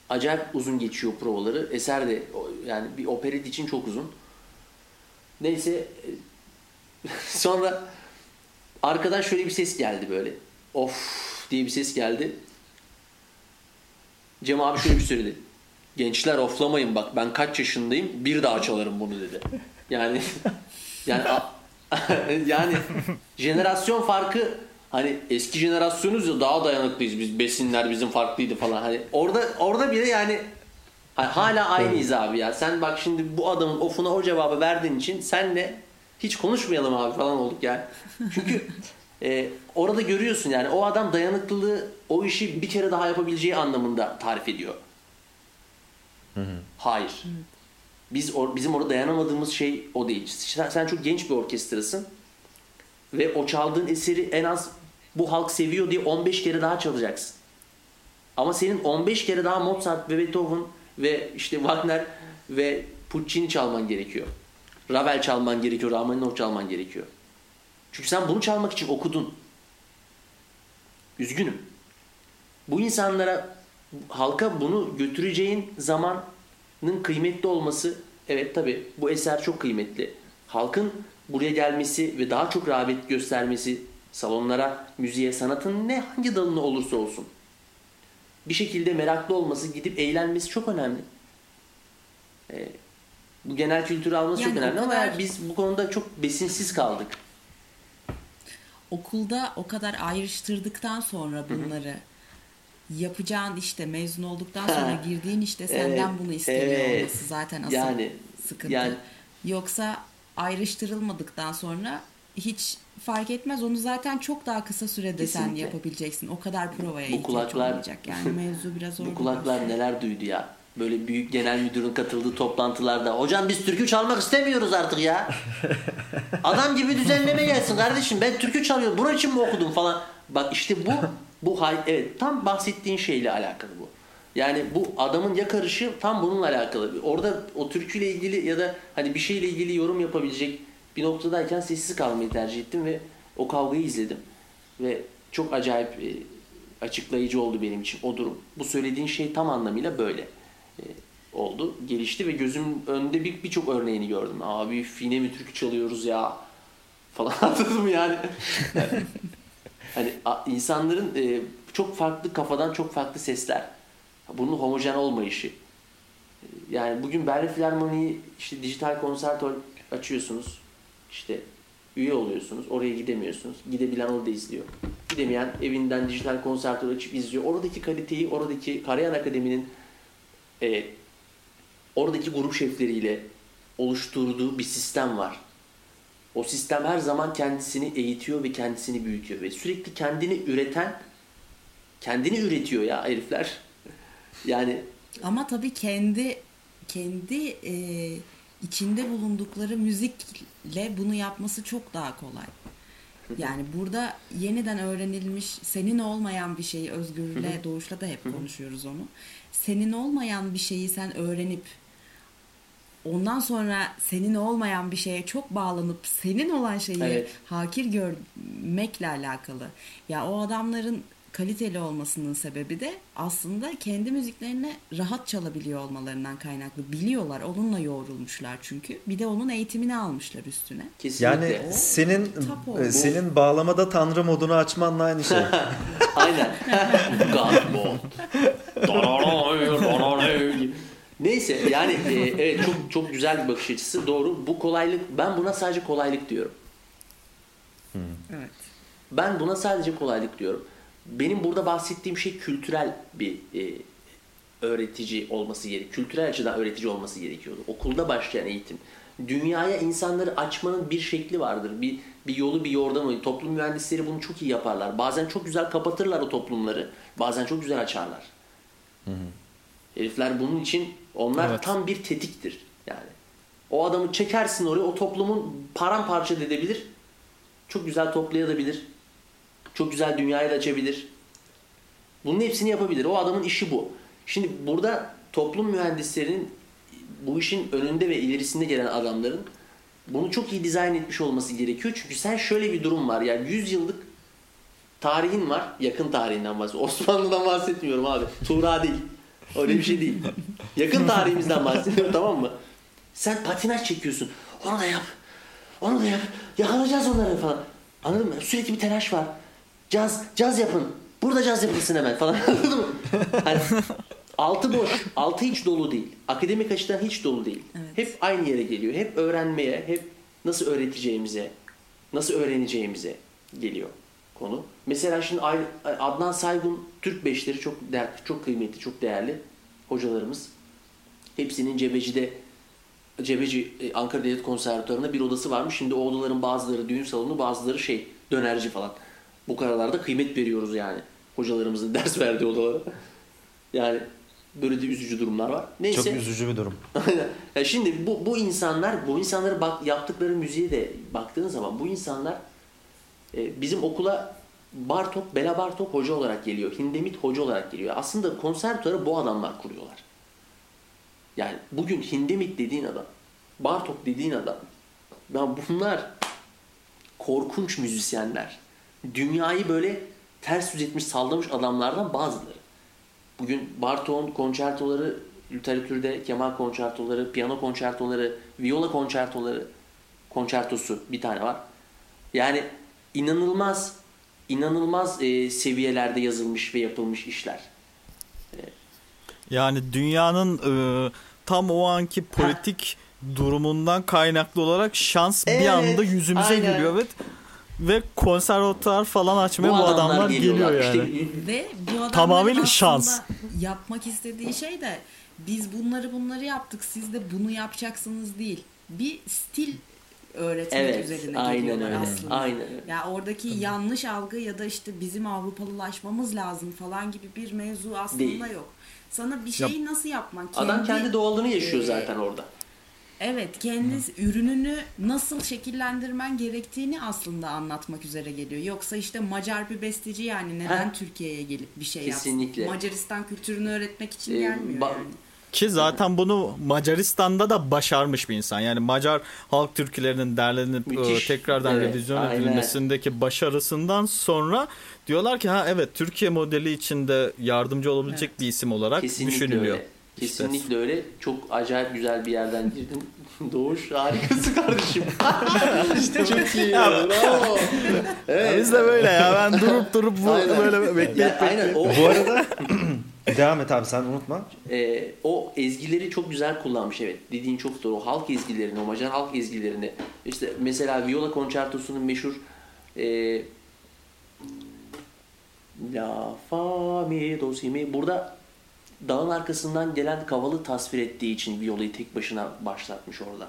Acayip uzun geçiyor provaları. Eser de yani bir operet için çok uzun. Neyse sonra arkadan şöyle bir ses geldi böyle. Of diye bir ses geldi. Cem abi şöyle bir söyledi. Gençler oflamayın bak ben kaç yaşındayım bir daha çalarım bunu dedi. Yani yani yani jenerasyon farkı hani eski jenerasyonuz ya daha dayanıklıyız biz besinler bizim farklıydı falan hani orada orada bile yani hani hala aynıyız abi ya sen bak şimdi bu adamın ofuna o cevabı verdiğin için senle hiç konuşmayalım abi falan olduk yani. Çünkü e, orada görüyorsun yani o adam dayanıklılığı o işi bir kere daha yapabileceği anlamında tarif ediyor. Hayır. Biz or- bizim orada dayanamadığımız şey o değil. Sen, sen çok genç bir orkestrasın ve o çaldığın eseri en az bu halk seviyor diye 15 kere daha çalacaksın. Ama senin 15 kere daha Mozart ve Beethoven ve işte Wagner ve Puccini çalman gerekiyor. Ravel çalman gerekiyor, Rachmaninov çalman gerekiyor. Çünkü sen bunu çalmak için okudun. Üzgünüm. Bu insanlara halka bunu götüreceğin zamanın kıymetli olması evet tabi bu eser çok kıymetli. Halkın buraya gelmesi ve daha çok rağbet göstermesi salonlara, müziğe, sanatın ne hangi dalını olursa olsun bir şekilde meraklı olması, gidip eğlenmesi çok önemli. Ee, bu genel kültürü alması
Yani
çok önemli ama
kadar-
biz bu konuda çok besinsiz kaldık.
okulda o kadar ayrıştırdıktan sonra bunları yapacağın işte mezun olduktan sonra girdiğin işte senden
Evet,
bunu isteniyor
evet.
olması zaten asıl
Yani-
sıkıntı.
yani-
Yoksa ayrıştırılmadıktan sonra hiç fark etmez. Onu zaten çok daha kısa sürede sen
Kesinlikle.
yapabileceksin. O kadar provaya
Bu
ihtiyaç
kulaklar-
olmayacak. Yani mevzu biraz orada.
Bu kulaklar neler duydu ya. Böyle büyük genel müdürün katıldığı toplantılarda. Hocam biz türkü çalmak istemiyoruz artık ya. Adam gibi düzenleme gelsin kardeşim. Ben türkü çalıyorum. Bunun için mi okudum falan. Bak işte bu bu hay evet tam bahsettiğin şeyle alakalı bu. Yani bu adamın yakarışı tam bununla alakalı. Orada o türküyle ilgili ya da hani bir şeyle ilgili yorum yapabilecek bir noktadayken sessiz kalmayı tercih ettim ve o kavgayı izledim. Ve çok acayip e, açıklayıcı oldu benim için o durum. Bu söylediğin şey tam anlamıyla böyle e, oldu. Gelişti ve gözümün önünde bir birçok örneğini gördüm. Abi fine mi türkü çalıyoruz ya falan anladın mı yani? hani insanların e, çok farklı kafadan çok farklı sesler. Bunun homojen olmayışı. Yani bugün Berlin Filarmoni'yi işte dijital konsertör açıyorsunuz. İşte üye oluyorsunuz. Oraya gidemiyorsunuz. Gidebilen orada izliyor. Gidemeyen evinden dijital konsertör açıp izliyor. Oradaki kaliteyi, oradaki Karayan Akademi'nin e, oradaki grup şefleriyle oluşturduğu bir sistem var. O sistem her zaman kendisini eğitiyor ve kendisini büyütüyor ve sürekli kendini üreten kendini üretiyor ya herifler. Yani
Ama tabii kendi kendi e, içinde bulundukları müzikle bunu yapması çok daha kolay. Yani burada yeniden öğrenilmiş senin olmayan bir şeyi Özgür'le Doğuş'la da hep konuşuyoruz onu. Senin olmayan bir şeyi sen öğrenip ondan sonra senin olmayan bir şeye çok bağlanıp senin olan şeyi
Evet.
hakir görmekle alakalı. Ya o adamların kaliteli olmasının sebebi de aslında kendi müziklerini rahat çalabiliyor olmalarından kaynaklı. Biliyorlar, onunla yoğrulmuşlar çünkü. Bir de onun eğitimini almışlar üstüne.
kesinlikle.
Yani
O
senin e, senin bağlamada tanrı modunu açmanla aynı şey.
Aynen. God mode. Neyse yani e, evet çok çok güzel bir bakış açısı. Doğru. Bu kolaylık ben buna sadece kolaylık diyorum.
Evet.
Ben buna sadece kolaylık diyorum. Benim burada bahsettiğim şey kültürel bir e, öğretici olması gerekiyor. Kültürel açıdan öğretici olması gerekiyordu. Okulda başlayan eğitim. Dünyaya insanları açmanın bir şekli vardır. Bir, bir yolu bir yordamı. Toplum mühendisleri bunu çok iyi yaparlar. Bazen çok güzel kapatırlar o toplumları. Bazen çok güzel açarlar. Herifler bunun için onlar
Evet.
tam bir tetiktir. Yani o adamı çekersin oraya o toplumun paramparça edebilir. Çok güzel toplayabilir. Çok güzel dünyayı da açabilir. Bunun hepsini yapabilir. O adamın işi bu. Şimdi burada toplum mühendislerinin bu işin önünde ve ilerisinde gelen adamların bunu çok iyi dizayn etmiş olması gerekiyor. Çünkü sen şöyle bir durum var. Yani 100 yıllık tarihin var. Yakın tarihinden bahsediyorum. Osmanlı'dan bahsetmiyorum abi. Tuğra değil. Öyle bir şey değil. Yakın tarihimizden bahsediyorum tamam mı? Sen patinaj çekiyorsun. Onu da yap. Onu da yap. Yakalayacağız onları falan. Anladın mı? Sürekli bir telaş var. Caz, caz yapın. Burada caz yapılsın hemen falan. Anladın mı? Hani altı boş. Altı hiç dolu değil. Akademik açıdan hiç dolu değil.
Evet.
Hep aynı yere geliyor. Hep öğrenmeye, hep nasıl öğreteceğimize, nasıl öğreneceğimize geliyor konu. Mesela şimdi Adnan Saygun Türk beşleri çok değer, çok kıymetli, çok değerli hocalarımız. Hepsinin Cebeci'de Cebeci e, Ankara Devlet Konservatuvarı'nda bir odası varmış. Şimdi o odaların bazıları düğün salonu, bazıları şey dönerci falan. Bu kararlarda kıymet veriyoruz yani. Hocalarımızın ders verdiği odalara. Yani böyle de üzücü durumlar var. Neyse.
Çok üzücü bir durum.
Aynen. Ya şimdi bu, bu insanlar, bu insanların bak, yaptıkları müziğe de baktığın zaman bu insanlar e, bizim okula Bartok, Bela Bartok hoca olarak geliyor. Hindemit hoca olarak geliyor. Aslında konservatuarı bu adamlar kuruyorlar. Yani bugün Hindemit dediğin adam, Bartok dediğin adam, ya bunlar korkunç müzisyenler. Dünyayı böyle ters yüz etmiş, sallamış adamlardan bazıları. Bugün Bartok'un konçertoları, literatürde keman konçertoları, piyano konçertoları, viola konçertoları, konçertosu bir tane var. Yani inanılmaz, inanılmaz e, seviyelerde yazılmış ve yapılmış işler.
Yani dünyanın e, tam o anki politik durumundan kaynaklı olarak şans bir
Evet,
anda yüzümüze
aynen.
gülüyor evet. Ve konservatuar falan açmaya bu,
adamlar
adamlar
geliyorlar.
geliyor yani.
İşte
Ve bu adamların
Tamamıyla şans.
yapmak istediği şey de biz bunları bunları yaptık siz de bunu yapacaksınız değil. Bir stil öğretmek
Evet,
üzerine
aynen
geliyorlar
öyle.
aslında.
Aynen öyle.
Ya oradaki yanlış algı ya da işte bizim Avrupalılaşmamız lazım falan gibi bir mevzu aslında
Değil.
yok. Sana bir şeyi nasıl yapman,
adam kendi doğallığını yaşıyor
e,
zaten orada.
Evet, kendi ürününü nasıl şekillendirmen gerektiğini aslında anlatmak üzere geliyor. Yoksa işte Macar bir besteci yani neden
Ha.
Türkiye'ye gelip bir şey
Kesinlikle.
yapsın? Macaristan kültürünü öğretmek için
Ee,
gelmiyor yani.
Ki zaten bunu Macaristan'da da başarmış bir insan. Yani Macar halk türkülerinin derlenip
Müthiş.
e, tekrardan
Evet,
revizyon
aynen.
edilmesindeki başarısından sonra diyorlar ki ha evet Türkiye modeli içinde yardımcı olabilecek bir isim olarak
Kesinlikle
düşünülüyor.
öyle.
İşte.
Kesinlikle öyle. Çok acayip güzel bir yerden girdin. Doğuş harikası kardeşim. işte çok iyi. Bravo.
Ya biz de böyle ya ben durup durup bu
Aynen.
böyle bekleyip
Ya, aynen o,
Bu arada devam et abi sen unutma.
e, o ezgileri çok güzel kullanmış evet. Dediğin çok doğru. Halk ezgilerini, o Macar halk ezgilerini. İşte mesela Viola konçertosunun meşhur e, La fa mi do si mi burada dağın arkasından gelen kavalı tasvir ettiği için Viola'yı tek başına başlatmış orada.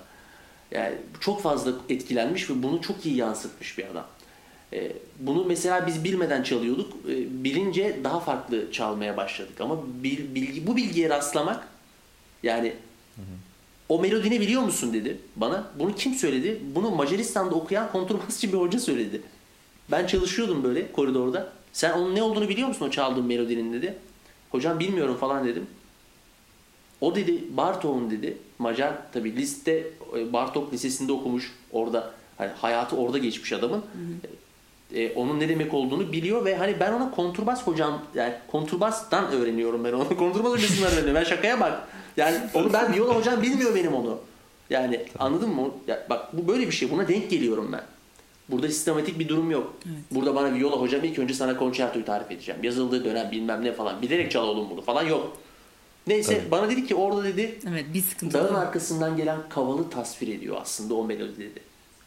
Yani çok fazla etkilenmiş ve bunu çok iyi yansıtmış bir adam. Ee, bunu mesela biz bilmeden çalıyorduk. Ee, bilince daha farklı çalmaya başladık. Ama bil- bilgi, bu bilgiye rastlamak yani o melodini biliyor musun dedi bana. Bunu kim söyledi? Bunu Macaristan'da okuyan kontrbasçı bir hoca söyledi. Ben çalışıyordum böyle koridorda. Sen onun ne olduğunu biliyor musun o çaldığın melodinin dedi. Hocam bilmiyorum falan dedim. O dedi Bartok'un dedi. Macar tabi liste e, Bartok Lisesi'nde okumuş. Orada hani hayatı orada geçmiş adamın. E, onun ne demek olduğunu biliyor ve hani ben ona konturbas hocam yani konturbastan öğreniyorum ben onu. konturbas hocasından öğreniyorum. Ben şakaya bak. Yani onu ben viola hocam bilmiyor benim onu. Yani anladın mı? Ya, bak bu böyle bir şey. Buna denk geliyorum ben. Burada sistematik bir durum yok. Burada bana viola hocam ilk önce sana konçertoyu tarif edeceğim. Yazıldığı dönem bilmem ne falan. Bilerek çal oğlum bunu falan yok. Neyse
Tabii.
bana dedi ki orada dedi
Evet, bir sıkıntı
dağın arkasından gelen kavalı tasvir ediyor aslında o melodi dedi.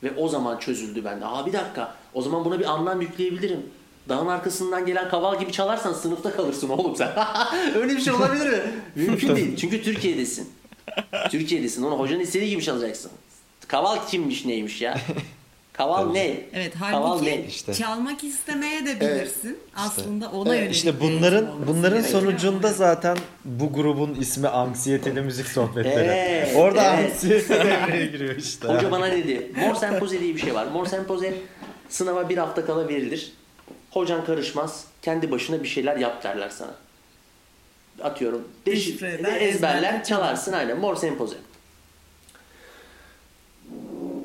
Ve o zaman çözüldü bende. Aa bir dakika o zaman buna bir anlam yükleyebilirim. Dağın arkasından gelen kaval gibi çalarsan sınıfta kalırsın oğlum sen. Öyle bir şey olabilir mi? Mümkün değil. Çünkü Türkiye'desin. Türkiye'desin. Onu hocanın istediği gibi çalacaksın. Kaval kimmiş neymiş ya? Kaval ne?
Evet
Kaval
halbuki
ne?
İşte.
çalmak istemeye de bilirsin. Aslında ona
Ee,
yönelik.
İşte bunların bunların sonucunda zaten bu grubun ismi anksiyeteli müzik sohbetleri.
Evet,
Orada
evet.
anksiyete devreye giriyor işte.
Hoca bana dedi? Mor sempoze diye bir şey var. Mor sempoze sınava bir hafta kala verilir. Hocan karışmaz. Kendi başına bir şeyler yap derler sana. Atıyorum. Deşif,
Deşifre
ezberler,
ezberler,
çalarsın aynen. Mor sempoze.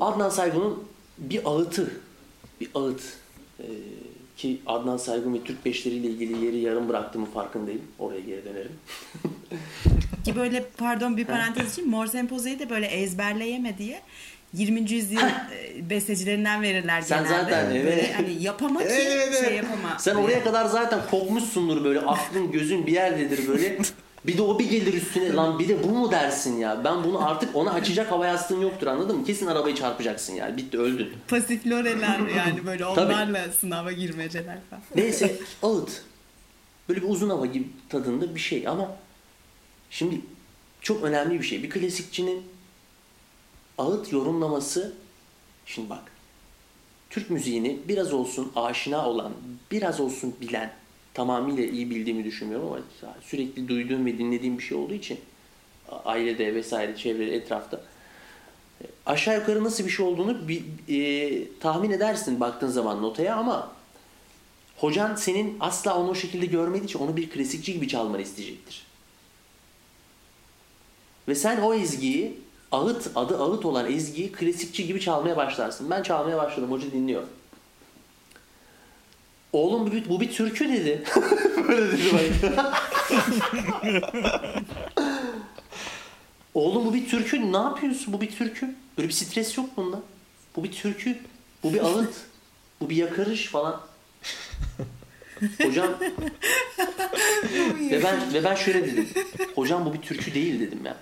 Adnan Saygun'un bir ağıtı. Bir ağıt. Ee, ki Adnan Saygun ve Türk beşleriyle ilgili yeri yarım bıraktığımı farkındayım. Oraya geri dönerim.
Ki böyle pardon bir parantez için Mor Sempoze'yi de böyle ezberleyeme diye 20. yüzyıl e, bestecilerinden verirler
Sen
genelde.
zaten,
Böyle
evet.
hani yapama ki
Evet, evet.
şey yapama.
Sen oraya kadar zaten kopmuşsundur böyle aklın gözün bir yerdedir böyle. Bir de o bir gelir üstüne lan bir de bu mu dersin ya? Ben bunu artık ona açacak hava yastığın yoktur anladın mı? Kesin arabayı çarpacaksın yani. Bitti öldün.
Pasif loreler yani böyle
Tabii.
onlarla sınava girmeceler falan.
Neyse ağıt. Böyle bir uzun hava gibi tadında bir şey ama şimdi çok önemli bir şey. Bir klasikçinin ağıt yorumlaması şimdi bak Türk müziğini biraz olsun aşina olan, biraz olsun bilen, tamamıyla iyi bildiğimi düşünmüyorum ama sürekli duyduğum ve dinlediğim bir şey olduğu için ailede vesaire çevrede etrafta aşağı yukarı nasıl bir şey olduğunu bir, e, tahmin edersin baktığın zaman notaya ama hocan senin asla onu o şekilde görmediği için onu bir klasikçi gibi çalmanı isteyecektir. Ve sen o ezgiyi ağıt adı ağıt olan ezgiyi klasikçi gibi çalmaya başlarsın. Ben çalmaya başladım hoca dinliyor. Oğlum bu bir, bu bir türkü dedi. Böyle dedi bana. Oğlum bu bir türkü ne yapıyorsun? Bu bir türkü. Böyle bir stres yok bunda. Bu bir türkü. Bu bir ağıt. Bu bir yakarış falan. Hocam ve ben ve ben şöyle dedim. Hocam bu bir türkü değil dedim ya.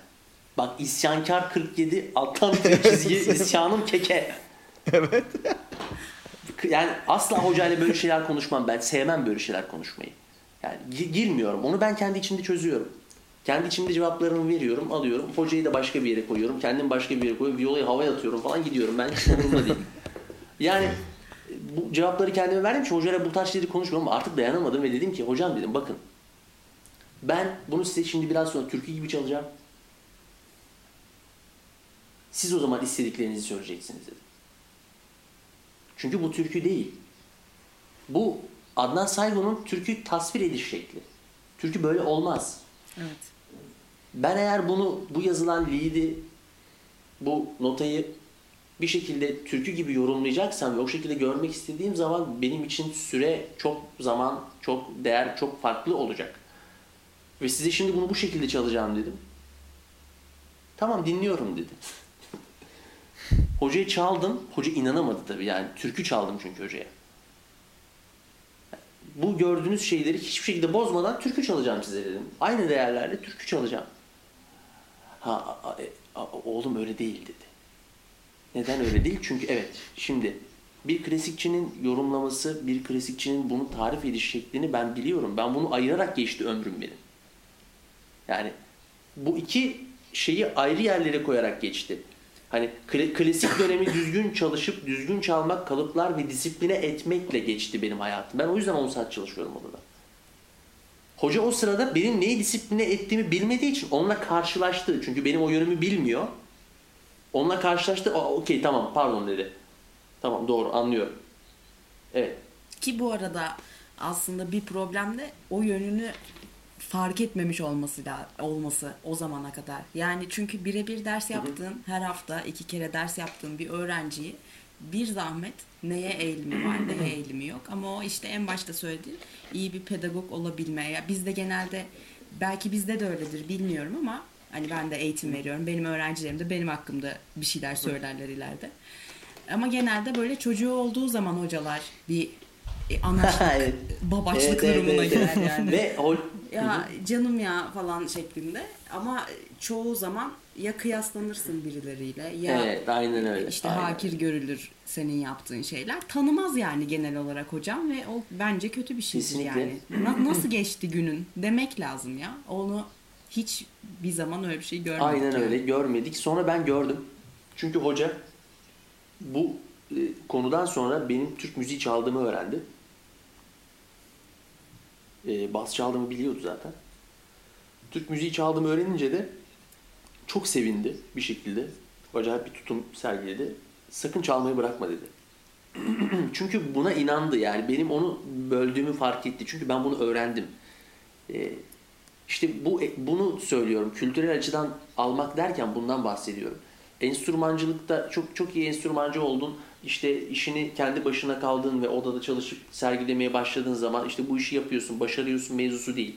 Bak isyankar 47 alttan bir çizgi isyanım keke. Evet. Yani asla hocayla böyle şeyler konuşmam. Ben sevmem böyle şeyler konuşmayı. Yani gi- girmiyorum. Onu ben kendi içimde çözüyorum. Kendi içimde cevaplarımı veriyorum, alıyorum. Hocayı da başka bir yere koyuyorum. Kendim başka bir yere koyuyorum. Violayı havaya atıyorum falan gidiyorum. Ben hiç umurumda değil. Yani bu cevapları kendime verdim için hocayla bu tarz şeyleri konuşmuyorum artık dayanamadım ve dedim ki hocam dedim bakın ben bunu size şimdi biraz sonra türkü gibi çalacağım. Siz o zaman istediklerinizi söyleyeceksiniz dedim. Çünkü bu türkü değil. Bu Adnan Saygun'un türkü tasvir ediş şekli. Türkü böyle olmaz.
Evet.
Ben eğer bunu bu yazılan lead'i bu notayı bir şekilde türkü gibi yorumlayacaksam ve o şekilde görmek istediğim zaman benim için süre çok zaman, çok değer, çok farklı olacak. Ve size şimdi bunu bu şekilde çalacağım dedim. Tamam dinliyorum dedi. Hocayı çaldım. Hoca inanamadı tabii yani. Türkü çaldım çünkü hocaya. Bu gördüğünüz şeyleri hiçbir şekilde bozmadan türkü çalacağım size dedim. Aynı değerlerle türkü çalacağım. Ha a- e, a- oğlum öyle değil dedi. Neden öyle değil? Çünkü evet şimdi bir klasikçinin yorumlaması, bir klasikçinin bunu tarif ediş şeklini ben biliyorum. Ben bunu ayırarak geçti ömrüm benim. Yani bu iki şeyi ayrı yerlere koyarak geçti. Hani kla- klasik dönemi düzgün çalışıp düzgün çalmak, kalıplar ve disipline etmekle geçti benim hayatım. Ben o yüzden 10 saat çalışıyorum odada. Hoca o sırada benim neyi disipline ettiğimi bilmediği için onunla karşılaştı. Çünkü benim o yönümü bilmiyor. Onunla karşılaştı. "Aa, Okey tamam pardon dedi. Tamam doğru anlıyorum. Evet.
Ki bu arada aslında bir problem de o yönünü fark etmemiş olması da olması o zamana kadar. Yani çünkü birebir ders yaptığın, her hafta iki kere ders yaptığın bir öğrenciyi bir zahmet neye eğilimi var, neye eğilimi yok. Ama o işte en başta söylediğim iyi bir pedagog olabilmeye. Ya Bizde genelde belki bizde de öyledir bilmiyorum ama hani ben de eğitim veriyorum. Benim öğrencilerim de benim hakkımda bir şeyler söylerler ileride. Ama genelde böyle çocuğu olduğu zaman hocalar bir e, anaçlık,
Evet.
babaçlık
Evet, evet,
durumuna
evet.
girer yani.
Ve o
ya canım ya falan şeklinde ama çoğu zaman ya kıyaslanırsın birileriyle ya
evet aynen öyle.
işte
aynen.
hakir görülür senin yaptığın şeyler. Tanımaz yani genel olarak hocam ve o bence kötü bir şey
Kesinlikle.
yani. Na- nasıl geçti günün demek lazım ya. Onu hiç bir zaman öyle bir şey görmedik.
Aynen
yani.
öyle görmedik. Sonra ben gördüm. Çünkü hoca bu e, konudan sonra benim Türk müziği çaldığımı öğrendi. E, bas çaldığımı biliyordu zaten. Türk müziği çaldığımı öğrenince de çok sevindi bir şekilde. Acayip bir tutum sergiledi. Sakın çalmayı bırakma dedi. Çünkü buna inandı yani. Benim onu böldüğümü fark etti. Çünkü ben bunu öğrendim. E, işte bu bunu söylüyorum. Kültürel açıdan almak derken bundan bahsediyorum. Enstrümancılıkta çok çok iyi enstrümancı oldun. İşte işini kendi başına kaldın ve odada çalışıp sergilemeye başladığın zaman işte bu işi yapıyorsun, başarıyorsun mevzusu değil.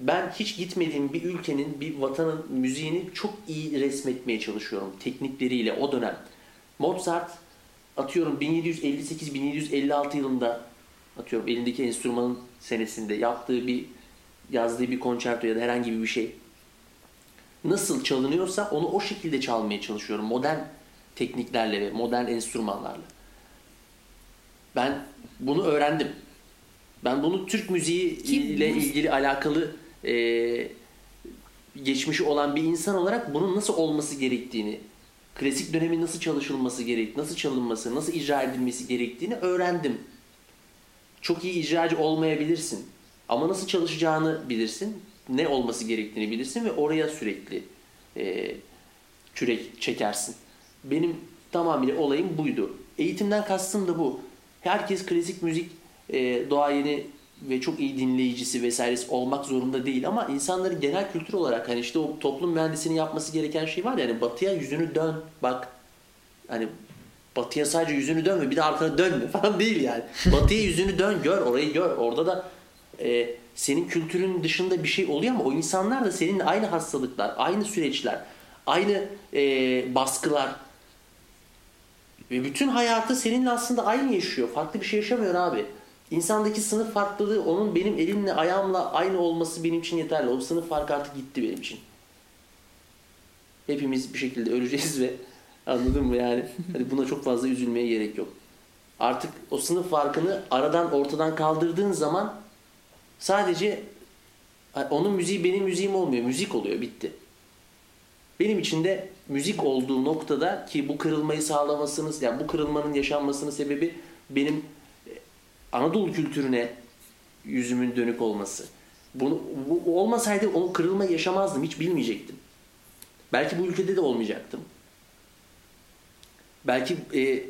Ben hiç gitmediğim bir ülkenin, bir vatanın müziğini çok iyi resmetmeye çalışıyorum teknikleriyle o dönem. Mozart atıyorum 1758-1756 yılında atıyorum elindeki enstrümanın senesinde yaptığı bir yazdığı bir konçerto ya da herhangi bir şey nasıl çalınıyorsa onu o şekilde çalmaya çalışıyorum. Modern tekniklerle ve modern enstrümanlarla. Ben bunu öğrendim. Ben bunu Türk müziği ile ilgili alakalı e, geçmişi olan bir insan olarak bunun nasıl olması gerektiğini, klasik dönemin nasıl çalışılması gerektiğini, nasıl çalınması, nasıl icra edilmesi gerektiğini öğrendim. Çok iyi icracı olmayabilirsin. Ama nasıl çalışacağını bilirsin. Ne olması gerektiğini bilirsin ve oraya sürekli e, kürek çekersin. Benim tamamıyla olayım buydu. Eğitimden kastım da bu. Herkes klasik müzik e, doğayeni ve çok iyi dinleyicisi vesairesi olmak zorunda değil ama insanların genel kültür olarak hani işte o toplum mühendisinin yapması gereken şey var ya hani batıya yüzünü dön bak hani batıya sadece yüzünü dön ve bir de arkana dönme falan değil yani. Batıya yüzünü dön gör orayı gör orada da e, senin kültürün dışında bir şey oluyor ama o insanlar da seninle aynı hastalıklar, aynı süreçler, aynı e, baskılar ve bütün hayatı seninle aslında aynı yaşıyor. Farklı bir şey yaşamıyor abi. İnsandaki sınıf farklılığı onun benim elimle ayağımla aynı olması benim için yeterli. O sınıf farkı artık gitti benim için. Hepimiz bir şekilde öleceğiz ve anladın mı yani? Hadi buna çok fazla üzülmeye gerek yok. Artık o sınıf farkını aradan ortadan kaldırdığın zaman sadece onun müziği benim müziğim olmuyor. Müzik oluyor bitti. Benim için de müzik olduğu noktada ki bu kırılmayı sağlamasının yani bu kırılmanın yaşanmasının sebebi benim e, Anadolu kültürüne yüzümün dönük olması. Bunu bu olmasaydı o kırılma yaşamazdım. Hiç bilmeyecektim. Belki bu ülkede de olmayacaktım. Belki e,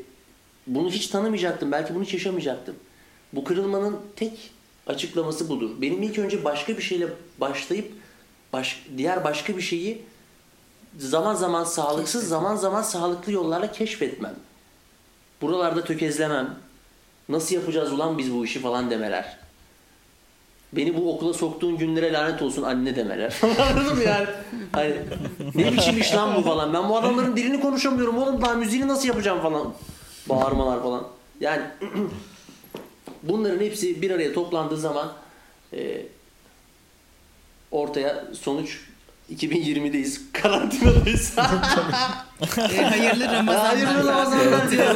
bunu hiç tanımayacaktım. Belki bunu hiç yaşamayacaktım. Bu kırılmanın tek açıklaması budur. Benim ilk önce başka bir şeyle başlayıp baş, diğer başka bir şeyi zaman zaman sağlıksız, zaman zaman sağlıklı yollarla keşfetmem. Buralarda tökezlemem. Nasıl yapacağız ulan biz bu işi falan demeler. Beni bu okula soktuğun günlere lanet olsun anne demeler. Anladın mı yani? Hani, ne biçim iş lan bu falan. Ben bu adamların dilini konuşamıyorum oğlum daha müziğini nasıl yapacağım falan. Bağırmalar falan. Yani bunların hepsi bir araya toplandığı zaman e, ortaya sonuç 2020'deyiz. Karantinadayız.
E, hayırlı Ramazanlar.
Hayırlı Ramazanlar diyor.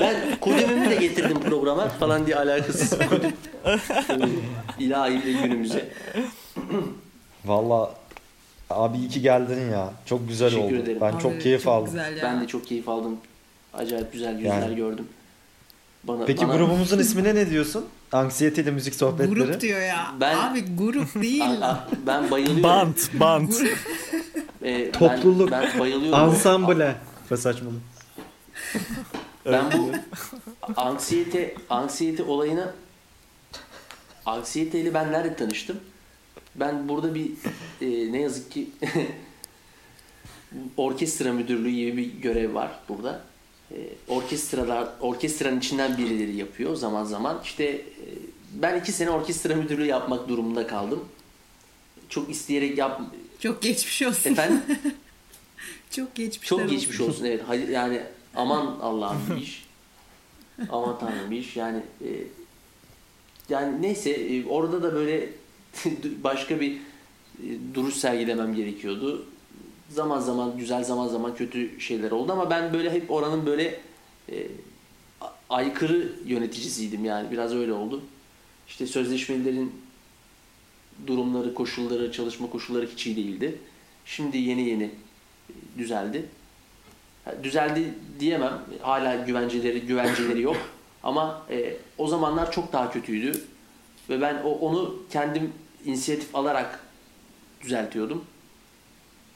Ben kodemimi de getirdim programa falan diye alakasız. Kodem. İlahi ve günümüze.
Valla abi iyi ki geldin ya. Çok güzel
Teşekkür
oldu.
ederim.
Ben
Abi,
çok keyif aldım.
Güzel ya.
Ben de çok keyif aldım. Acayip güzel yüzler
Yani.
gördüm. Bana,
Peki
bana-
grubumuzun ismine ne diyorsun? Anksiyeteli müzik sohbetleri.
Grup diyor ya.
Ben-
Abi grup değil.
Ben bayılıyorum.
Band, band.
Ee, ben-
Topluluk.
Ben, bayılıyorum.
Ensemble. Ve saçmalık.
Ben bu anksiyete anksiyete olayını anksiyeteyle ben nerede tanıştım? Ben burada bir e, ne yazık ki orkestra müdürlüğü gibi bir görev var burada. E, orkestralar orkestranın içinden birileri yapıyor zaman zaman. İşte e, ben iki sene orkestra müdürlüğü yapmak durumunda kaldım. Çok isteyerek yap
Çok geçmiş olsun.
efendim
Çok geçmiş.
çok geçmiş olsun evet. Yani aman Allah'ım bir iş. Aman Tanrım bir iş. Yani e, yani neyse e, orada da böyle başka bir e, duruş sergilemem gerekiyordu. Zaman zaman güzel zaman zaman kötü şeyler oldu ama ben böyle hep oranın böyle e, aykırı yöneticisiydim yani biraz öyle oldu. İşte sözleşmelerin durumları, koşulları, çalışma koşulları hiç iyi değildi. Şimdi yeni yeni e, düzeldi. Düzeldi diyemem. Hala güvenceleri güvenceleri yok. Ama e, o zamanlar çok daha kötüydü. Ve ben o, onu kendim inisiyatif alarak düzeltiyordum.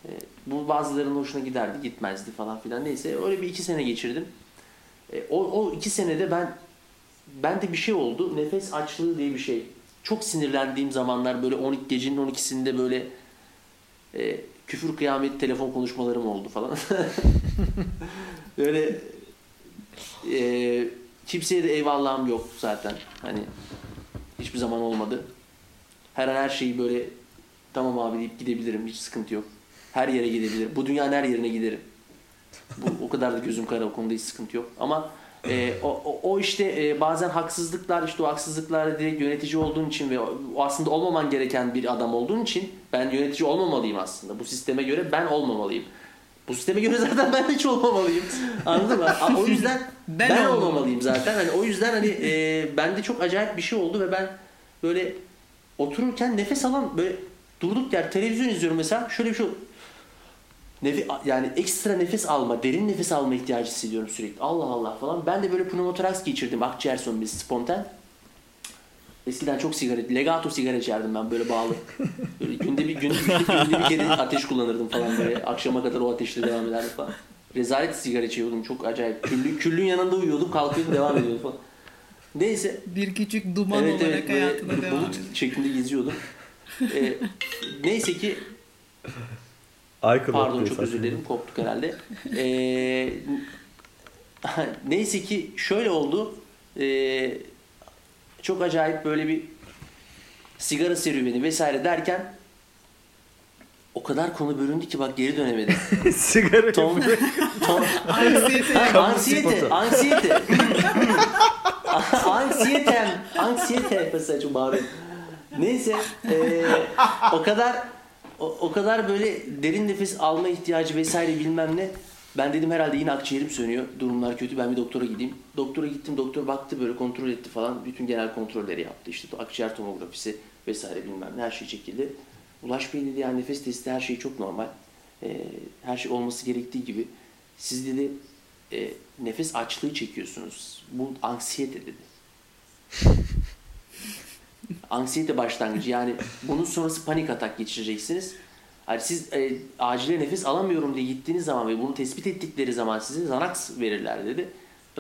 E, bu bazılarının hoşuna giderdi, gitmezdi falan filan. Neyse öyle bir iki sene geçirdim. E, o, o iki senede ben bende bir şey oldu. Nefes açlığı diye bir şey. Çok sinirlendiğim zamanlar böyle 12 gecenin 12'sinde böyle e, küfür kıyamet telefon konuşmalarım oldu falan. böyle e, kimseye de eyvallahım yok zaten. Hani hiçbir zaman olmadı. Her an her şeyi böyle tamam abi deyip gidebilirim. Hiç sıkıntı yok. Her yere gidebilirim. Bu dünyanın her yerine giderim. Bu o kadar da gözüm kara o konuda hiç sıkıntı yok. Ama e, o, o, o işte e, bazen haksızlıklar işte o haksızlıklarda direkt yönetici olduğun için ve aslında olmaman gereken bir adam olduğun için ben yönetici olmamalıyım aslında. Bu sisteme göre ben olmamalıyım. Bu sisteme göre zaten ben hiç olmamalıyım. Anladın mı? O yüzden
Ben
ben,
olmamalıyım.
olmamalıyım zaten. Hani o yüzden hani e, bende çok acayip bir şey oldu ve ben böyle otururken nefes alan böyle durduk yer televizyon izliyorum mesela şöyle bir şey oldu. Nefi, yani ekstra nefes alma, derin nefes alma ihtiyacı hissediyorum sürekli. Allah Allah falan. Ben de böyle pneumotoraks geçirdim. Akciğer sömbesi spontan. Eskiden çok sigara, legato sigara içerdim ben böyle bağlı. Böyle günde bir, günde, günde bir kere ateş kullanırdım falan böyle. Akşama kadar o ateşle devam ederdim falan. Rezalet sigara içiyordum çok acayip. Küllü, küllün yanında uyuyordum kalkıyordum devam ediyordum falan. Neyse
Bir küçük duman
evet
olarak
evet
hayatına devam
bulut şeklinde geziyordum. Ee, neyse ki
Aykırı
Pardon çok özür dilerim koptuk herhalde. Ee, neyse ki şöyle oldu. Ee, çok acayip böyle bir sigara serüveni vesaire derken o kadar konu bölündü ki bak geri dönemedim.
Sigara
Tom, Tom,
Anksiyete.
Anksiyete, anksiyete. Anksiyetem, anksiyete mesela çok bağırıyorum. Neyse, eee, o kadar o, o kadar böyle derin nefes alma ihtiyacı vesaire bilmem ne. Ben dedim herhalde yine akciğerim sönüyor. Durumlar kötü. Ben bir doktora gideyim. Doktora gittim. Doktor baktı böyle kontrol etti falan. Bütün genel kontrolleri yaptı. İşte akciğer tomografisi vesaire bilmem ne her şey çekildi. Ulaş Bey dedi yani nefes testi her şey çok normal. Eee, her şey olması gerektiği gibi. Siz dedi e, nefes açlığı çekiyorsunuz. Bu anksiyete dedi. anksiyete başlangıcı yani bunun sonrası panik atak geçireceksiniz. Yani siz e, acile nefes alamıyorum diye gittiğiniz zaman ve bunu tespit ettikleri zaman size Xanax verirler dedi.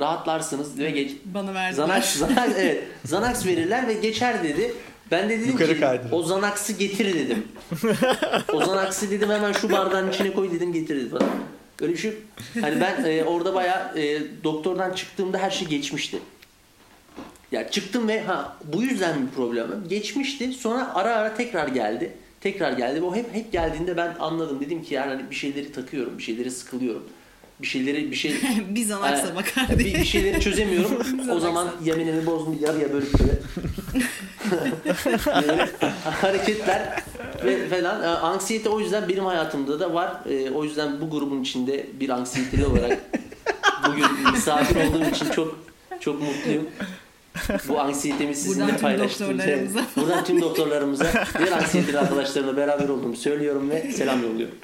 Rahatlarsınız ve geç
Bana verdiler.
Xanax, Xanax evet Xanax verirler ve geçer dedi. Ben de dedim
Yukarı
ki
kaydırın.
o Xanax'ı getir dedim. o Xanax'ı dedim hemen şu bardağın içine koy dedim getir dedi falan. Öyle bir şey. Hani ben e, orada bayağı e, doktordan çıktığımda her şey geçmişti. Ya çıktım ve ha bu yüzden mi problemim? Geçmişti. Sonra ara ara tekrar geldi. Tekrar geldi. O hep hep geldiğinde ben anladım. Dedim ki yani hani bir şeyleri takıyorum, bir şeyleri sıkılıyorum. Bir şeyleri bir şey
Biz anaksa
Ee,
bakar
bir,
diye.
bir şeyleri çözemiyorum. o zaman yeminimi bozdum yarıya bölüp böyle. hareketler ve falan. Anksiyete o yüzden benim hayatımda da var. Ee, O yüzden bu grubun içinde bir anksiyeteli olarak bugün misafir olduğum için çok çok mutluyum. Bu anksiyetemi sizinle paylaştım.
doktorlarımıza.
Buradan tüm doktorlarımıza, diğer anksiyeteli arkadaşlarımla beraber olduğumu söylüyorum ve selam yolluyorum.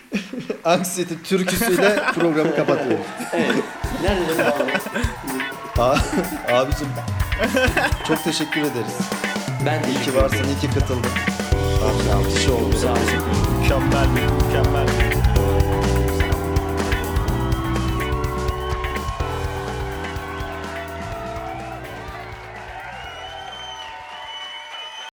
Anksiyete türküsüyle programı kapatıyoruz.
Evet. Nerede de?
A- Abicim çok teşekkür ederiz.
Ben
İyi
teşekkür
ki varsın, iyi ki katıldın. Abi, şey oldu.
Sağ olun.
Mükemmel, mükemmel.